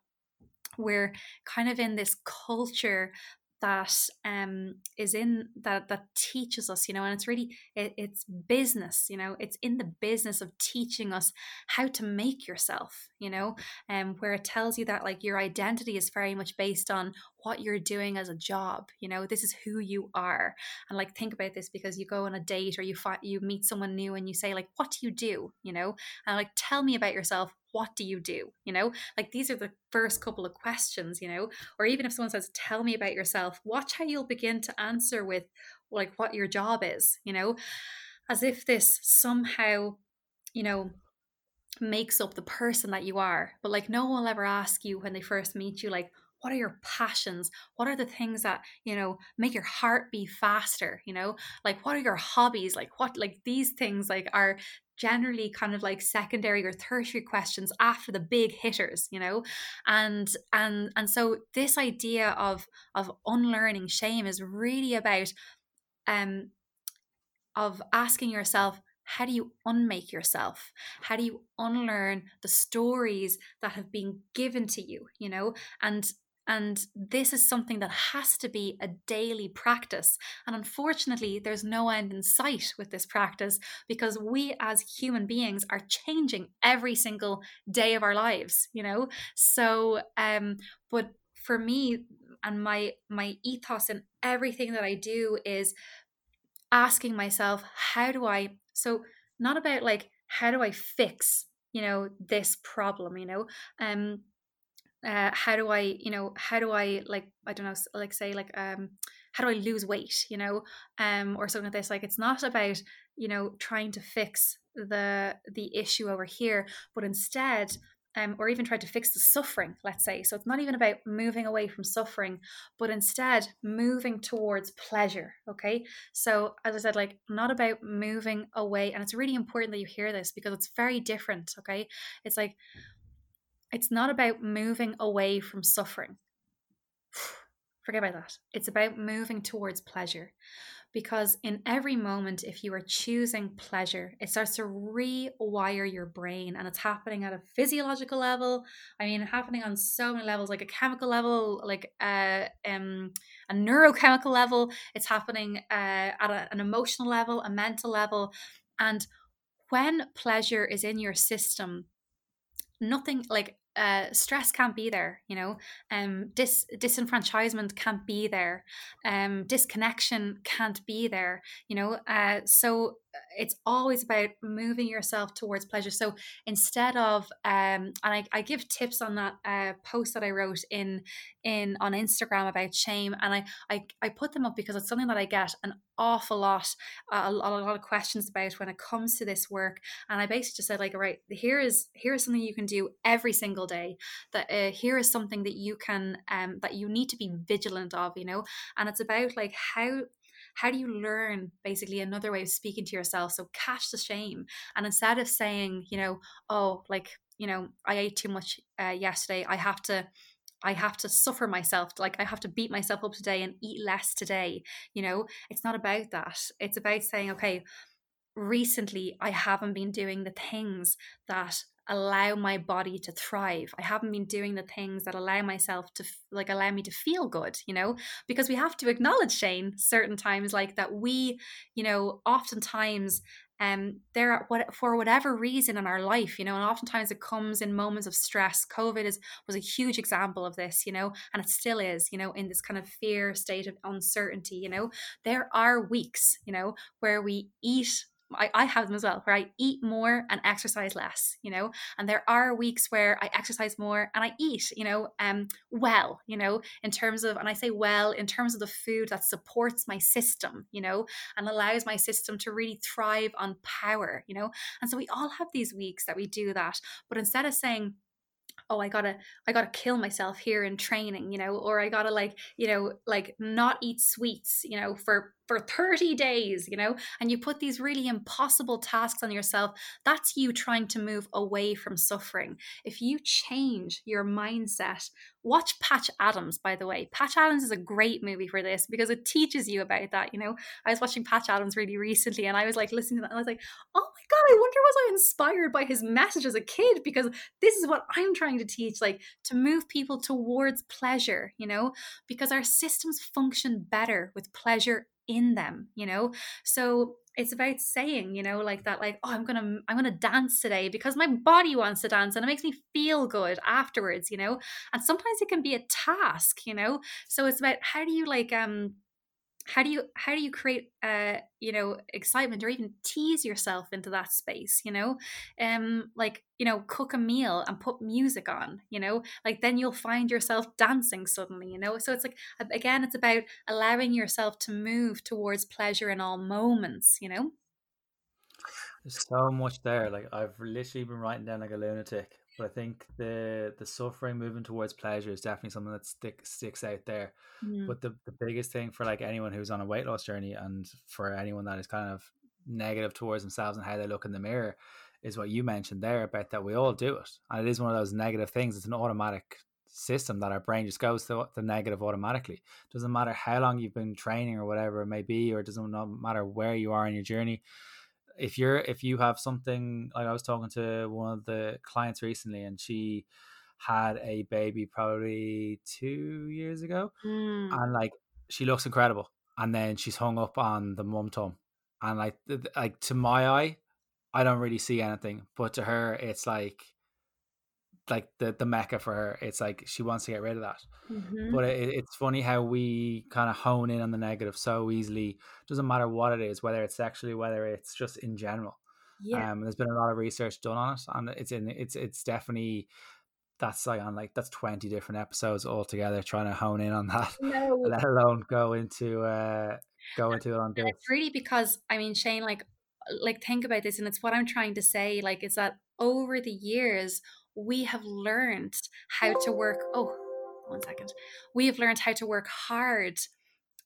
we're kind of in this culture that um is in that that teaches us you know and it's really it, it's business you know it's in the business of teaching us how to make yourself you know and um, where it tells you that like your identity is very much based on what you're doing as a job you know this is who you are. And like think about this because you go on a date or you find you meet someone new and you say like what do you do? you know? And like tell me about yourself. What do you do? you know? Like these are the first couple of questions you know? Or even if someone says tell me about yourself watch how you'll begin to answer with like what your job is you know? As if this somehow you know makes up the person that you are. But like no one will ever ask you when they first meet you like what are your passions? What are the things that you know make your heart beat faster you know? Like what are your hobbies? Like what like these things like are generally kind of like secondary or tertiary questions after the big hitters you know? And and and so this idea of of unlearning shame is really about um of asking yourself how do you unmake yourself? How do you unlearn the stories that have been given to you? you know? And and this is something that has to be a daily practice. And unfortunately, there's no end in sight with this practice because we as human beings are changing every single day of our lives, you know? So, um, but for me, and my my ethos in everything that I do is asking myself, how do I so not about like how do I fix, you know, this problem, you know? Um uh, how do I, you know, how do I like, I don't know, like say like, um, how do I lose weight, you know, um, or something like this. Like, it's not about, you know, trying to fix the the issue over here, but instead, um, or even try to fix the suffering, let's say. So it's not even about moving away from suffering, but instead moving towards pleasure. Okay. So as I said, like not about moving away, and it's really important that you hear this because it's very different. Okay. It's like it's not about moving away from suffering. Forget about that. It's about moving towards pleasure. Because in every moment, if you are choosing pleasure, it starts to rewire your brain and it's happening at a physiological level. I mean, happening on so many levels, like a chemical level, like a, uh, um, a neurochemical level. It's happening uh, at a, an emotional level, a mental level. And when pleasure is in your system, nothing like uh, stress can't be there, you know, um, dis- disenfranchisement can't be there, um, disconnection can't be there, you know. Uh, so it's always about moving yourself towards pleasure. So instead of, um, and I, I give tips on that uh, post that I wrote in in on Instagram about shame, and I I, I put them up because it's something that I get an awful lot, a, lot, a lot of questions about when it comes to this work. And I basically just said like, all right, here is here is something you can do every single day. That uh, here is something that you can um that you need to be vigilant of, you know. And it's about like how how do you learn basically another way of speaking to yourself so catch the shame and instead of saying you know oh like you know i ate too much uh, yesterday i have to I have to suffer myself, like I have to beat myself up today and eat less today. You know, it's not about that. It's about saying, okay, recently I haven't been doing the things that allow my body to thrive. I haven't been doing the things that allow myself to like allow me to feel good, you know, because we have to acknowledge Shane certain times like that we, you know, oftentimes um, there what for whatever reason in our life, you know, and oftentimes it comes in moments of stress. COVID is was a huge example of this, you know, and it still is, you know, in this kind of fear state of uncertainty. You know, there are weeks, you know, where we eat I, I have them as well, where I eat more and exercise less, you know, and there are weeks where I exercise more and I eat, you know, um, well, you know, in terms of, and I say well, in terms of the food that supports my system, you know, and allows my system to really thrive on power, you know, and so we all have these weeks that we do that, but instead of saying, oh i gotta i gotta kill myself here in training you know or i gotta like you know like not eat sweets you know for for 30 days, you know, and you put these really impossible tasks on yourself, that's you trying to move away from suffering. If you change your mindset, watch Patch Adams, by the way. Patch Adams is a great movie for this because it teaches you about that. You know, I was watching Patch Adams really recently and I was like listening to that and I was like, oh my God, I wonder was I inspired by his message as a kid because this is what I'm trying to teach, like to move people towards pleasure, you know, because our systems function better with pleasure in them you know? So it's about saying you know like that like oh i'm gonna i'm gonna dance today because my body wants to dance and it makes me feel good afterwards you know? And sometimes it can be a task you know? So it's about how do you like um how do you how do you create uh you know excitement or even tease yourself into that space you know? Um like you know cook a meal and put music on you know? Like then you'll find yourself dancing suddenly you know? So it's like again it's about allowing yourself to move towards pleasure in all moments you know? There's so much there like i've literally been writing down like a lunatic but I think the the suffering moving towards pleasure is definitely something that stick, sticks out there. Mm. But the, the biggest thing for like anyone who's on a weight loss journey and for anyone that is kind of negative towards themselves and how they look in the mirror is what you mentioned there about that we all do it. And it is one of those negative things. It's an automatic system that our brain just goes to the negative automatically. It Doesn't matter how long you've been training or whatever it may be, or it doesn't matter where you are in your journey if you're if you have something like I was talking to one of the clients recently and she had a baby probably two years ago mm. and like she looks incredible and then she's hung up on the mum tum and like like to my eye I don't really see anything but to her it's like like the the mecca for her. It's like she wants to get rid of that. Mm-hmm. But it, it's funny how we kind of hone in on the negative so easily. Doesn't matter what it is, whether it's sexually, whether it's just in general. Yeah. Um, there's been a lot of research done on it, and it's in it's it's definitely that's like on like that's 20 different episodes altogether trying to hone in on that no. <laughs> let alone go into uh go into it on this. it's really because i mean shane like like think about this and it's what i'm trying to say like is that over the years we have learned how to work. Oh, one second. We have learned how to work hard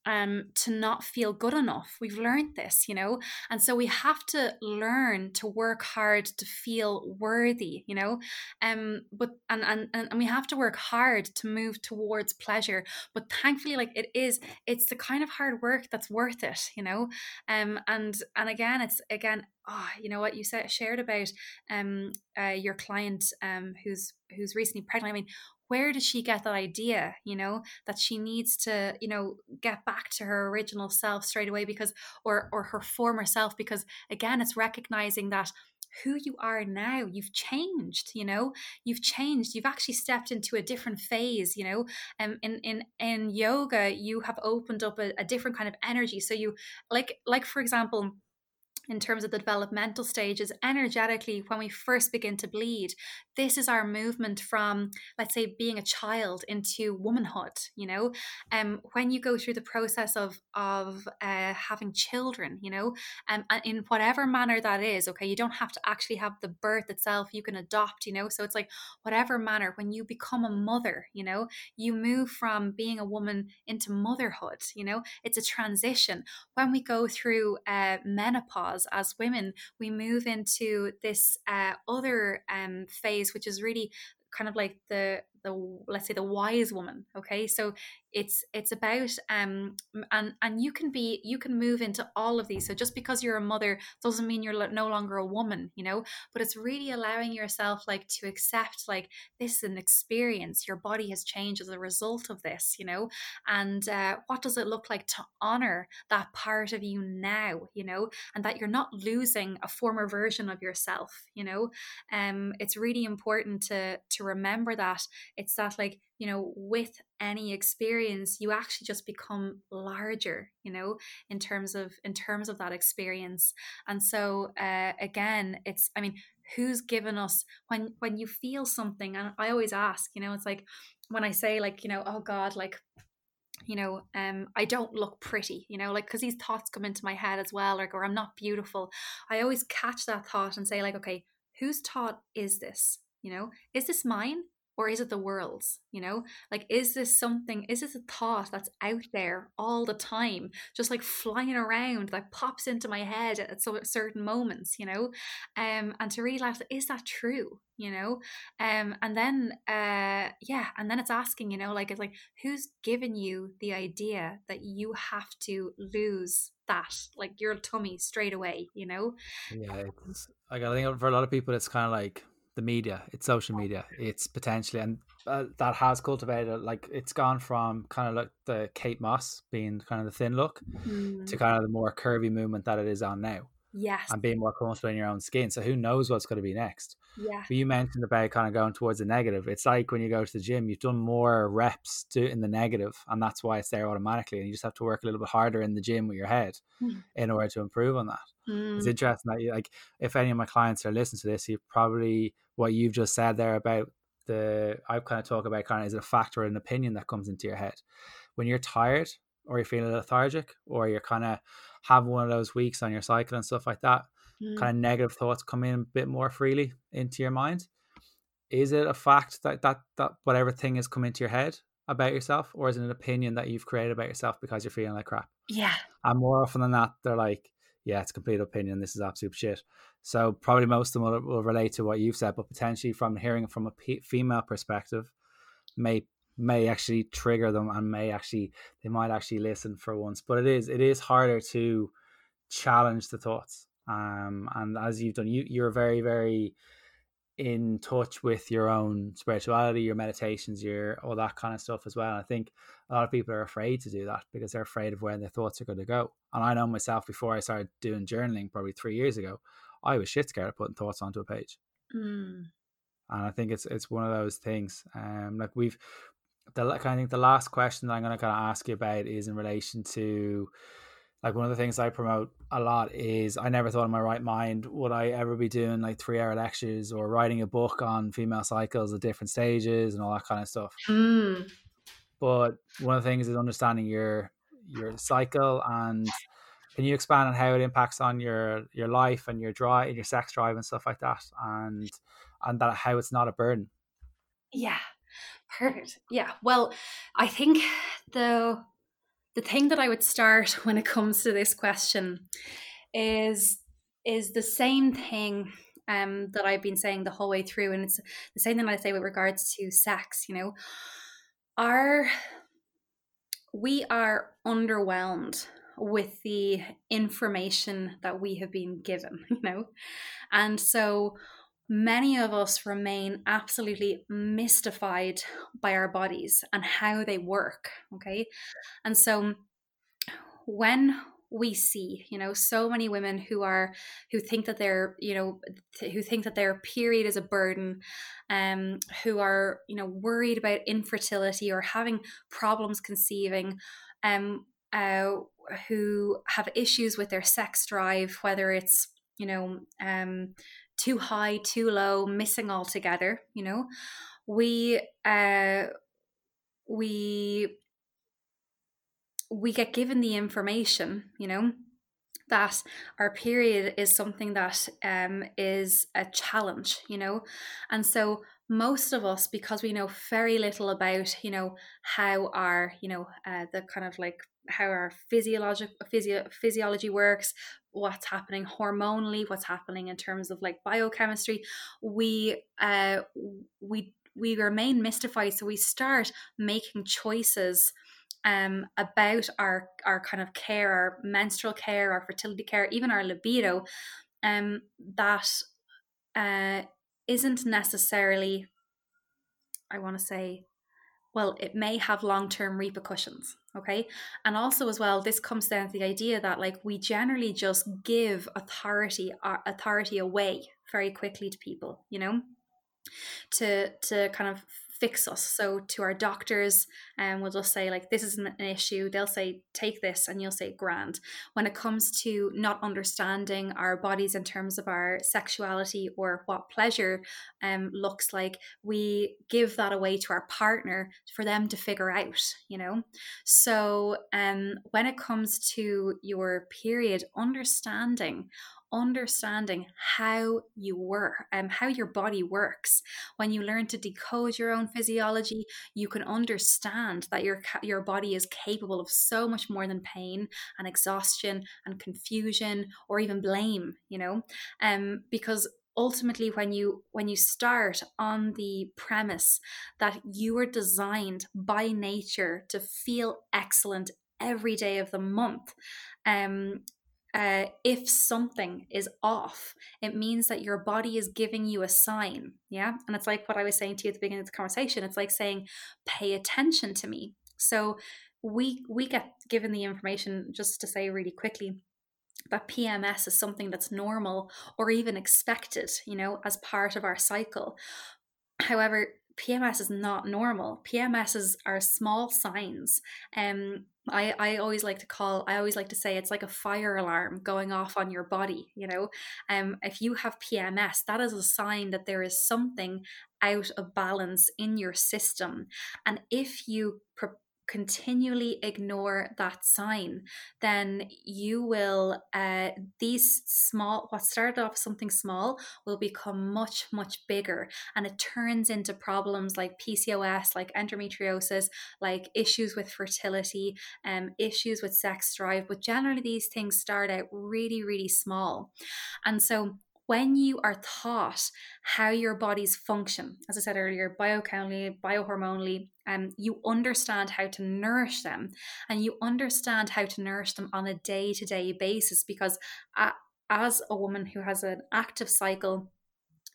um, to not feel good enough. We've learned this, you know, and so we have to learn to work hard to feel worthy, you know, um, but and and and we have to work hard to move towards pleasure. But thankfully, like it is, it's the kind of hard work that's worth it, you know, um, and and again, it's again oh, you know what you said shared about um uh, your client um who's who's recently pregnant. I mean, where does she get that idea you know that she needs to you know get back to her original self straight away because or or her former self? Because again it's recognizing that who you are now you've changed you know? You've changed. You've actually stepped into a different phase you know? And um, in in in yoga you have opened up a, a different kind of energy. So you like like for example in terms of the developmental stages energetically when we first begin to bleed this is our movement from let's say being a child into womanhood you know? Um when you go through the process of of uh, having children you know um, in whatever manner that is okay? You don't have to actually have the birth itself you can adopt you know? So it's like whatever manner when you become a mother you know you move from being a woman into motherhood you know? It's a transition. When we go through uh, menopause as women, we move into this uh, other um, phase, which is really kind of like the the let's say the wise woman okay? So it's it's about um and and you can be you can move into all of these. So just because you're a mother doesn't mean you're no longer a woman you know? But it's really allowing yourself like to accept like this is an experience. Your body has changed as a result of this you know? And uh, what does it look like to honor that part of you now you know? And that you're not losing a former version of yourself you know? Um it's really important to to remember that it's that like you know with any experience you actually just become larger you know in terms of in terms of that experience. And so uh, again it's i mean who's given us when when you feel something and i always ask you know it's like when i say like you know oh god like you know um i don't look pretty you know like because these thoughts come into my head as well like or i'm not beautiful. I always catch that thought and say like okay whose thought is this? You know is this mine or is it the world's you know? Like is this something is this a thought that's out there all the time just like flying around that pops into my head at certain moments you know? Um and to realize is that true you know? Um and then uh yeah and then it's asking you know like it's like who's given you the idea that you have to lose that like your tummy straight away you know? Yeah i think for a lot of people it's kind of like the media, it's social media, it's potentially, and uh, that has cultivated like it's gone from kind of like the Kate Moss being kind of the thin look mm. to kind of the more curvy movement that it is on now. Yes. And being more comfortable in your own skin. So who knows what's going to be next? Yeah. But you mentioned about kind of going towards the negative. It's like when you go to the gym, you've done more reps to, in the negative, and that's why it's there automatically. And you just have to work a little bit harder in the gym with your head mm. in order to improve on that. Mm. It's interesting that you like if any of my clients are listening to this, you probably what you've just said there about the I've kind of talk about kind of is it a factor or an opinion that comes into your head. When you're tired or you're feeling lethargic or you're kind of have one of those weeks on your cycle and stuff like that, mm. kind of negative thoughts come in a bit more freely into your mind. Is it a fact that that that whatever thing has come into your head about yourself, or is it an opinion that you've created about yourself because you're feeling like crap? Yeah. And more often than not, they're like, yeah, it's complete opinion. This is absolute shit. So probably most of them will, will relate to what you've said, but potentially from hearing from a p- female perspective, may may actually trigger them and may actually they might actually listen for once. But it is it is harder to challenge the thoughts. Um, and as you've done, you you're very very in touch with your own spirituality, your meditations, your all that kind of stuff as well. And I think a lot of people are afraid to do that because they're afraid of where their thoughts are going to go. And I know myself before I started doing journaling, probably three years ago, I was shit scared of putting thoughts onto a page. Mm. And I think it's it's one of those things. Um, like we've the I think the last question that I'm going to kind of ask you about is in relation to like one of the things I promote a lot is I never thought in my right mind would I ever be doing like three hour lectures or writing a book on female cycles at different stages and all that kind of stuff. Mm. But one of the things is understanding your your cycle and can you expand on how it impacts on your your life and your drive your sex drive and stuff like that and and that how it's not a burden yeah perfect yeah well i think the the thing that I would start <laughs> when it comes to this question is is the same thing um, that I've been saying the whole way through, and it's the same thing I say with regards to sex. You know, are we are underwhelmed with the information that we have been given, <laughs> you know, and so many of us remain absolutely mystified by our bodies and how they work. Okay. And so when we see you know so many women who are who think that they're you know th- who think that their period is a burden um who are you know worried about infertility or having problems conceiving um uh who have issues with their sex drive whether it's you know um too high, too low, missing altogether, you know. We uh we we get given the information, you know, that our period is something that um, is a challenge, you know, and so most of us, because we know very little about, you know, how our, you know, uh, the kind of like how our physiologic physio, physiology works, what's happening hormonally, what's happening in terms of like biochemistry. We uh we we remain mystified so we start making choices um, about our our kind of care, our menstrual care, our fertility care, even our libido, um, that uh, isn't necessarily, I want to say, well, it may have long term repercussions. Okay. And also, as well, this comes down to the idea that, like, we generally just give authority, uh, authority away very quickly to people, you know, to, to kind of fix us. So to our doctors, and um, we'll just say like this isn't an issue. They'll say take this, and you'll say grand. When it comes to not understanding our bodies in terms of our sexuality or what pleasure um, looks like, we give that away to our partner for them to figure out. You know, so um, when it comes to your period, understanding understanding how you work and um, how your body works. When you learn to decode your own physiology, you can understand that your your body is capable of so much more than pain and exhaustion and confusion or even blame. You know, um, because ultimately when you when you start on the premise that you are designed by nature to feel excellent every day of the month um uh, if something is off, it means that your body is giving you a sign. Yeah. And it's like what I was saying to you at the beginning of the conversation. It's like saying, pay attention to me. So we we get given the information just to say really quickly that PMS is something that's normal or even expected, you know, as part of our cycle. However, PMS is not normal. PMSs are small signs. Um, I, I always like to call I always like to say it's like a fire alarm going off on your body, you know. Um if you have PMS, that is a sign that there is something out of balance in your system. And if you continually ignore that sign, then you will, uh, these small, what started off something small will become much, much bigger. And it turns into problems like PCOS, like endometriosis, like issues with fertility, um, issues with sex drive. But generally, these things start out really, really small. And so when you are taught how your bodies function, as I said earlier, biochemically, biohormonally, um, you understand how to nourish them and you understand how to nourish them on a day to day basis because as a woman who has an active cycle,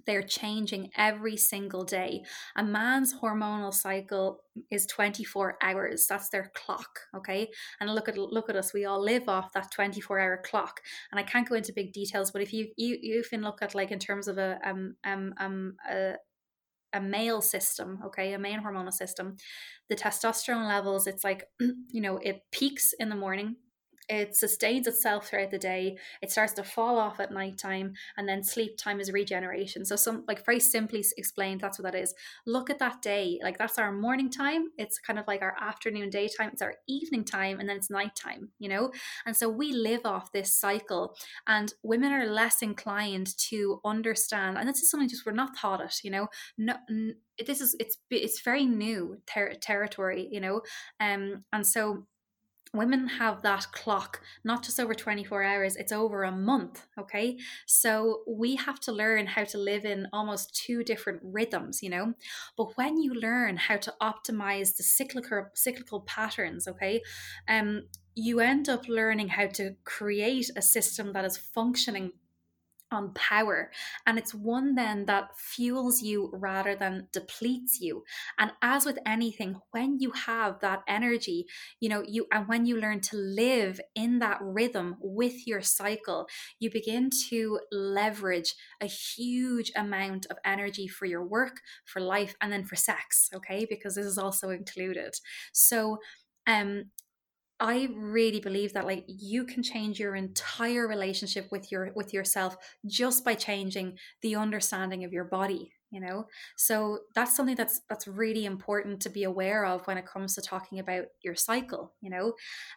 they're changing every single day. A man's hormonal cycle is 24 hours. That's their clock, okay? And look at look at us. We all live off that 24 hour clock. And I can't go into big details, but if you you you can look at like in terms of a um um um a, a male system, okay, a male hormonal system, the testosterone levels, it's like, <clears throat> you know, it peaks in the morning, it sustains itself throughout the day. It starts to fall off at nighttime and then sleep time is regeneration. So some like very simply explained that's what that is. Look at that day. Like that's our morning time. It's kind of like our afternoon daytime. It's our evening time and then it's nighttime you know? And so we live off this cycle and women are less inclined to understand and this is something just we're not taught it you know? No this is it's it's very new ter- territory you know? Um and so women have that clock not just over 24 hours it's over a month okay? So we have to learn how to live in almost two different rhythms you know? But when you learn how to optimize the cyclical cyclical patterns okay um you end up learning how to create a system that is functioning on power. And it's one then that fuels you rather than depletes you. And as with anything when you have that energy you know you and when you learn to live in that rhythm with your cycle you begin to leverage a huge amount of energy for your work for life and then for sex okay? Because this is also included. So um I really believe that like you can change your entire relationship with your with yourself just by changing the understanding of your body, you know? So that's something that's that's really important to be aware of when it comes to talking about your cycle, you know?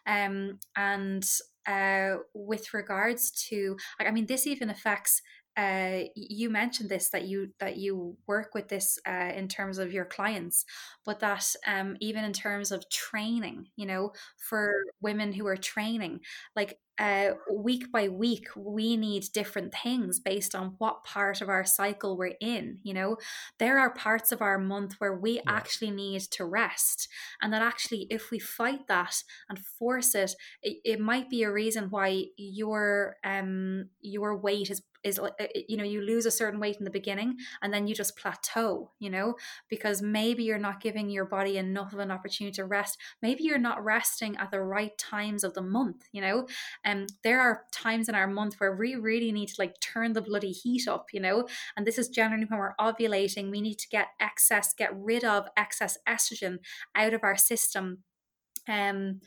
Um and uh with regards to I mean this even affects uh, you mentioned this that you that you work with this uh, in terms of your clients, but that um, even in terms of training, you know, for women who are training, like uh, week by week, we need different things based on what part of our cycle we're in. You know, there are parts of our month where we yeah. actually need to rest. And that actually, if we fight that and force it, it, it might be a reason why your um your weight is is uh, you know you lose a certain weight in the beginning and then you just plateau you know? Because maybe you're not giving your body enough of an opportunity to rest. Maybe you're not resting at the right times of the month you know? And um, there are times in our month where we really need to like turn the bloody heat up you know? And this is generally when we're ovulating we need to get excess get rid of excess estrogen out of our system um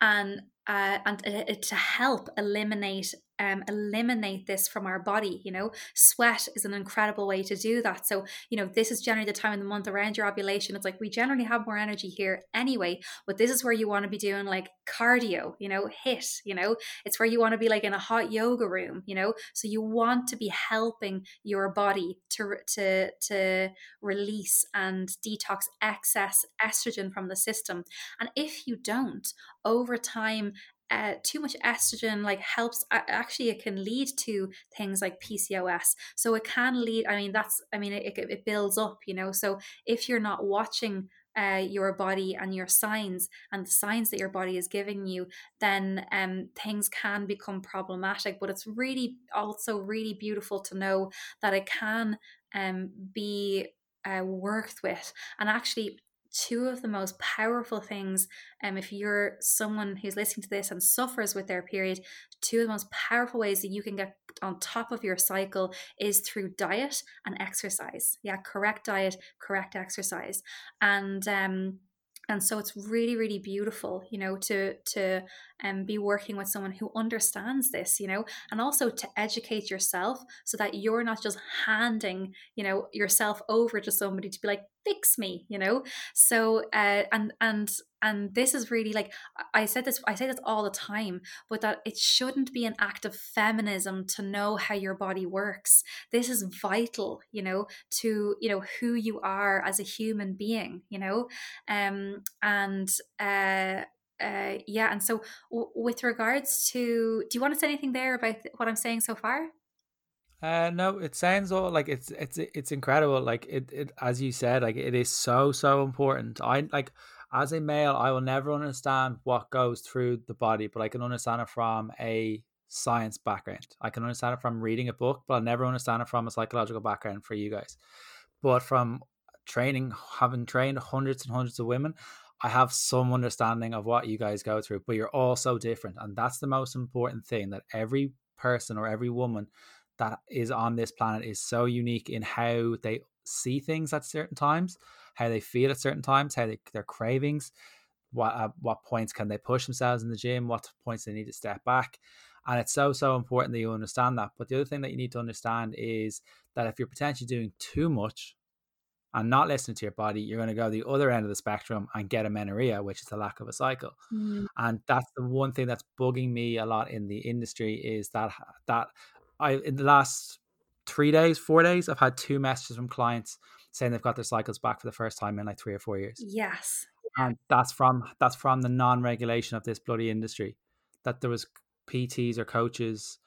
and uh, and uh, to help eliminate um, eliminate this from our body. You know, sweat is an incredible way to do that. So, you know, this is generally the time in the month around your ovulation. It's like we generally have more energy here anyway, but this is where you want to be doing like cardio, you know, HIIT, you know, it's where you want to be like in a hot yoga room, you know, so you want to be helping your body to, to, to release and detox excess estrogen from the system. And if you don't, over time, uh, too much estrogen like helps actually it can lead to things like pcos so it can lead i mean that's i mean it, it builds up you know so if you're not watching uh, your body and your signs and the signs that your body is giving you, then um, things can become problematic. But it's really also really beautiful to know that it can um, be uh, worked with. And actually, two of the most powerful things um, if you're someone who's listening to this and suffers with their period two of the most powerful ways that you can get on top of your cycle is through diet and exercise. Yeah correct diet correct exercise. And um and so it's really really beautiful you know to to um, be working with someone who understands this you know and also to educate yourself so that you're not just handing you know yourself over to somebody to be like fix me you know? So uh, and and and this is really like i said this i say this all the time but that it shouldn't be an act of feminism to know how your body works. This is vital you know to you know who you are as a human being you know? Um and uh uh, yeah and so w- with regards to do you want to say anything there about what i'm saying so far uh, no, it sounds all like it's it's it's incredible. Like it, it as you said, like it is so so important. I like as a male, I will never understand what goes through the body, but I can understand it from a science background. I can understand it from reading a book, but I'll never understand it from a psychological background for you guys. But from training, having trained hundreds and hundreds of women, I have some understanding of what you guys go through, but you're all so different. And that's the most important thing that every person or every woman that is on this planet is so unique in how they see things at certain times, how they feel at certain times, how they, their cravings, what uh, what points can they push themselves in the gym, what points they need to step back. And it's so, so important that you understand that. But the other thing that you need to understand is that if you're potentially doing too much and not listening to your body, you're going to go the other end of the spectrum and get amenorrhea, which is the lack of a cycle. Mm. And that's the one thing that's bugging me a lot in the industry is that that I in the last three days, four days, I've had two messages from clients saying they've got their cycles back for the first time in like three or four years. Yes. And that's from that's from the non-regulation of this bloody industry. That there was PTs or coaches,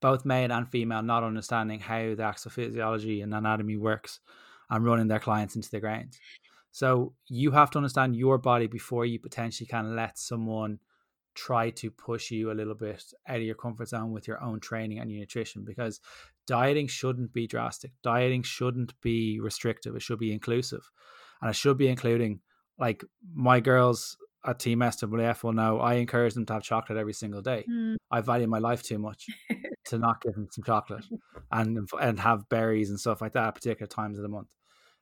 both male and female, not understanding how the actual physiology and anatomy works and running their clients into the ground. So you have to understand your body before you potentially can let someone try to push you a little bit out of your comfort zone with your own training and your nutrition because dieting shouldn't be drastic. Dieting shouldn't be restrictive. It should be inclusive. And it should be including like my girls at Team SWF will know I encourage them to have chocolate every single day. Mm. I value my life too much <laughs> to not give them some chocolate and and have berries and stuff like that at particular times of the month.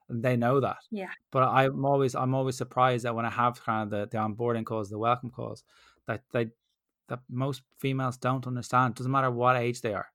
And they know that. Yeah. But I'm always I'm always surprised that when I have kind of the, the onboarding calls, the welcome calls, that they that most females don't understand. Doesn't matter what age they are,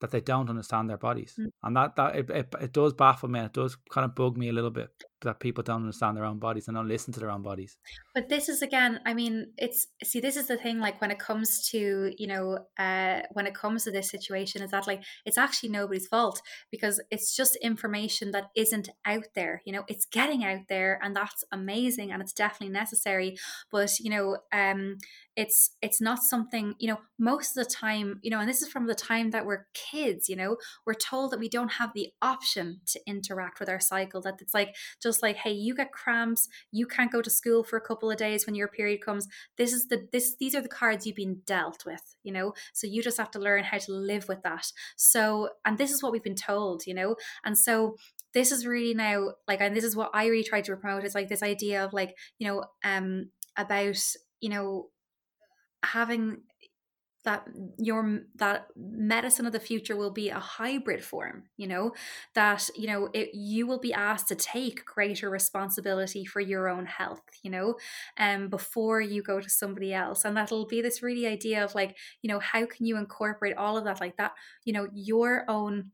that they don't understand their bodies, mm. and that that it, it, it does baffle me. It does kind of bug me a little bit that people don't understand their own bodies and don't listen to their own bodies. But this is again, I mean, it's see, this is the thing. Like when it comes to you know, uh, when it comes to this situation, is that like it's actually nobody's fault because it's just information that isn't out there. You know, it's getting out there, and that's amazing, and it's definitely necessary. But you know, um, it's it's not something you know most of the time you know and this is from the time that we're kids you know we're told that we don't have the option to interact with our cycle that it's like just like hey you get cramps you can't go to school for a couple of days when your period comes. This is the this these are the cards you've been dealt with you know? So you just have to learn how to live with that. So and this is what we've been told you know? And so this is really now like and this is what i really try to promote is like this idea of like you know um about you know having that your that medicine of the future will be a hybrid form you know? That you know it, you will be asked to take greater responsibility for your own health you know um before you go to somebody else. And that'll be this really idea of like you know how can you incorporate all of that like that you know your own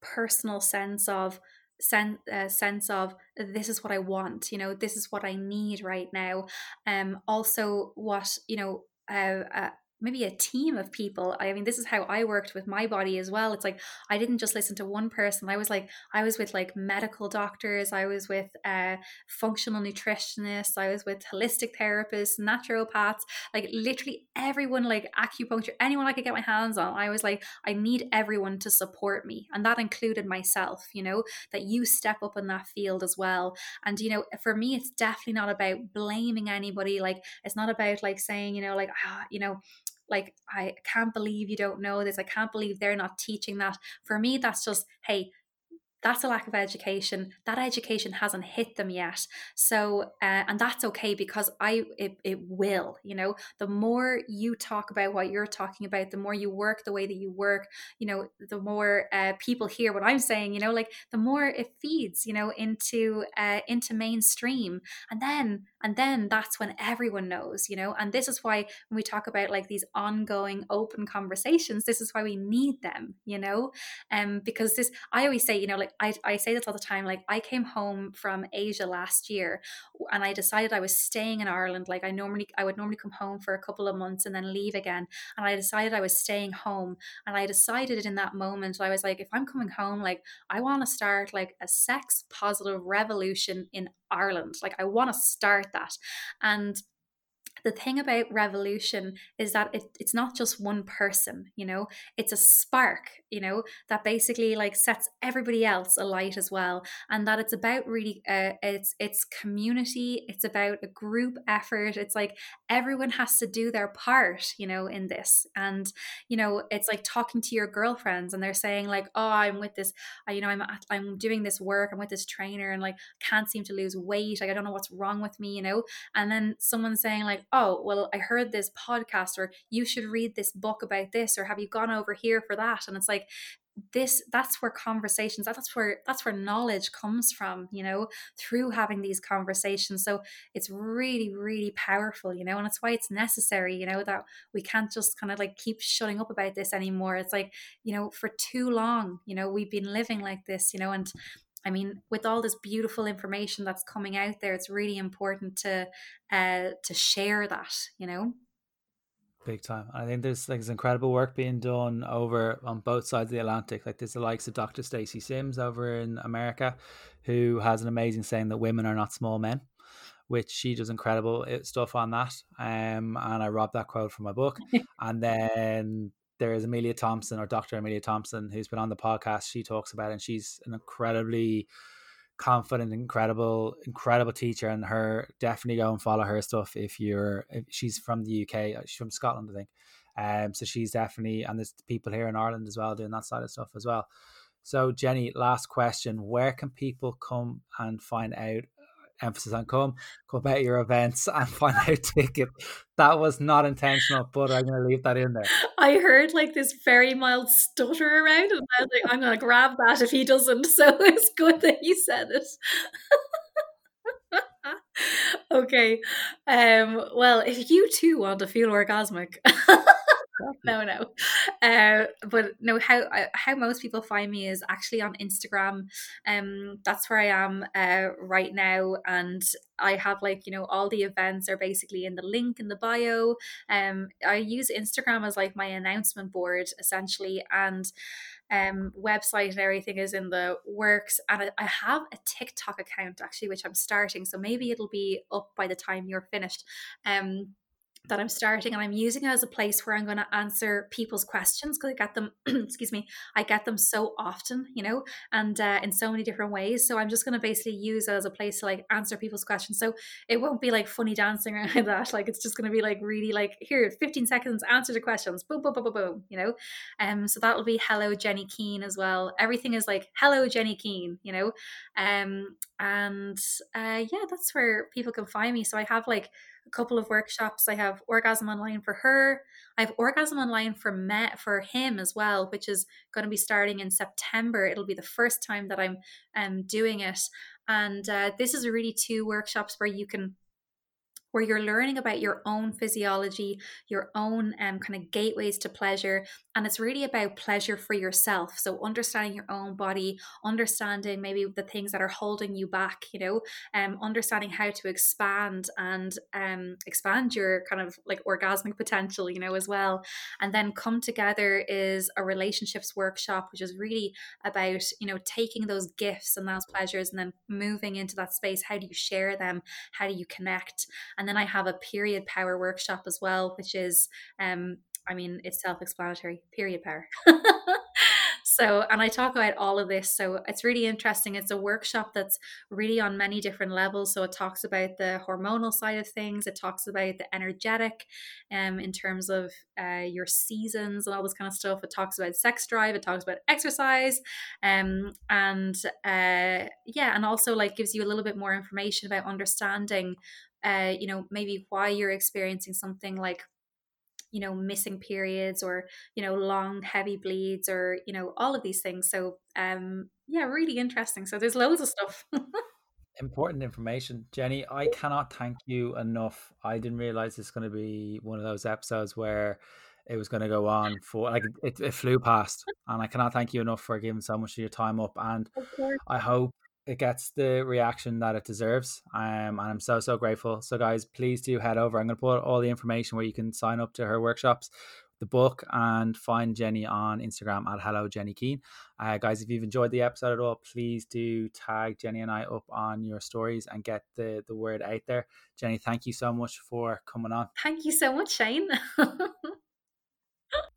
personal sense of sense uh, sense of this is what I want you know this is what I need right now. Um also what you know uh, uh, maybe a team of people. I mean this is how i worked with my body as well. It's like i didn't just listen to one person. I was like i was with like medical doctors. I was with uh, functional nutritionists. I was with holistic therapists naturopaths like literally everyone like acupuncture anyone i could get my hands on i was like i need everyone to support me. And that included myself you know that you step up in that field as well. And you know for me it's definitely not about blaming anybody. Like it's not about like saying you know like ah, you know like i can't believe you don't know this. I can't believe they're not teaching that. For me that's just hey that's a lack of education. That education hasn't hit them yet. So uh, and that's okay because i it, it will you know? The more you talk about what you're talking about the more you work the way that you work you know the more uh, people hear what i'm saying you know? Like the more it feeds you know into uh, into mainstream. And then and then that's when everyone knows you know? And this is why when we talk about like these ongoing open conversations this is why we need them you know? Um because this i always say you know like I, I say this all the time like i came home from asia last year and i decided i was staying in ireland. Like i normally i would normally come home for a couple of months and then leave again and i decided i was staying home and i decided in that moment i was like if i'm coming home like i want to start like a sex positive revolution in ireland. Like i want to start that. And the thing about revolution is that it, it's not just one person you know? It's a spark you know that basically like sets everybody else alight as well and that it's about really uh, it's it's community it's about a group effort it's like everyone has to do their part you know in this and you know it's like talking to your girlfriends and they're saying like oh i'm with this you know i'm i'm doing this work i'm with this trainer and like can't seem to lose weight like i don't know what's wrong with me you know? And then someone saying like oh well i heard this podcast or you should read this book about this or have you gone over here for that? And it's like this that's where conversations that's where that's where knowledge comes from you know through having these conversations. So it's really really powerful you know and that's why it's necessary you know that we can't just kind of like keep shutting up about this anymore. It's like you know for too long you know we've been living like this you know and I mean, with all this beautiful information that's coming out there, it's really important to uh, to share that. You know. Big time. I think there's like there's incredible work being done over on both sides of the Atlantic. Like there's the likes of Dr. Stacy Sims over in America, who has an amazing saying that women are not small men, which she does incredible uh, stuff on that. Um, and I robbed that quote from my book. <laughs> and then there is Amelia Thompson or Dr. Amelia Thompson who's been on the podcast. She talks about it and she's an incredibly confident, incredible, incredible teacher. And her definitely go and follow her stuff if you're. If she's from the UK. Uh, she's from Scotland, I think. Um, so she's definitely and there's people here in Ireland as well doing that side of stuff as well. So Jenny, last question: Where can people come and find out emphasis on come, come about your events <laughs> and find out ticket. That was not intentional, but I'm going to leave that in there. I heard like this very mild stutter around, and I was like, I'm going to grab that if he doesn't. <laughs> So it's good that you said it. <laughs> okay. Um, well, if you too want to feel orgasmic. No, no. <laughs> Uh, but no, how uh, how most people find me is actually on Instagram. Um, that's where I am uh, right now, and I have like you know all the events are basically in the link in the bio. Um, I use Instagram as like my announcement board essentially, and um website and everything is in the works and I have a TikTok account actually which I'm starting so maybe it'll be up by the time you're finished um that I'm starting and I'm using it as a place where I'm going to answer people's questions because I get them <clears throat> excuse me I get them so often you know and uh, in so many different ways. So I'm just going to basically use it as a place to like answer people's questions. So it won't be like funny dancing or <laughs> like that. Like it's just going to be like really like here 15 seconds answer the questions. Boom boom boom boom boom you know? Um so that'll be hello Jenny Keane as well. Everything is like hello Jenny Keane you know? Um and uh yeah that's where people can find me. So I have like a couple of workshops. I have Orgasm Online for her. I have Orgasm Online for Met for him as well, which is going to be starting in September. It'll be the first time that I'm um, doing it. And uh, this is really two workshops where you can where you're learning about your own physiology, your own um, kind of gateways to pleasure. And it's really about pleasure for yourself. So, understanding your own body, understanding maybe the things that are holding you back, you know, um, understanding how to expand and um, expand your kind of like orgasmic <laughs> potential, you know, as well. And then come together is a relationships workshop, which is really about, you know, taking those gifts and those pleasures and then moving into that space. How do you share them? How do you connect? And then I have a period power workshop as well, which is, um, I mean, it's self explanatory period power. <laughs> so, and I talk about all of this. So it's really interesting. It's a workshop that's really on many different levels. So it talks about the hormonal side of things, it talks about the energetic um, in terms of uh, your seasons and all this kind of stuff. It talks about sex drive, it talks about exercise. Um, and uh, yeah, and also like gives you a little bit more information about understanding uh, you know, maybe why you're experiencing something like you know missing periods or you know long heavy bleeds or you know all of these things. So um yeah really interesting. So there's loads of stuff. <laughs> Important information. Jenny i cannot thank you enough. I didn't realize it's going to be one of those episodes where it was going to go on for like it, it flew past and i cannot thank you enough for giving so much of your time up and i hope it gets the reaction that it deserves. Um, and I'm so so grateful. So guys, please do head over. I'm going to put all the information where you can sign up to her workshops, the book, and find Jenny on Instagram at Hello Jenny Keane. Uh, guys, if you've enjoyed the episode at all, please do tag Jenny and I up on your stories and get the the word out there. Jenny, thank you so much for coming on. Thank you so much, Shane. <laughs>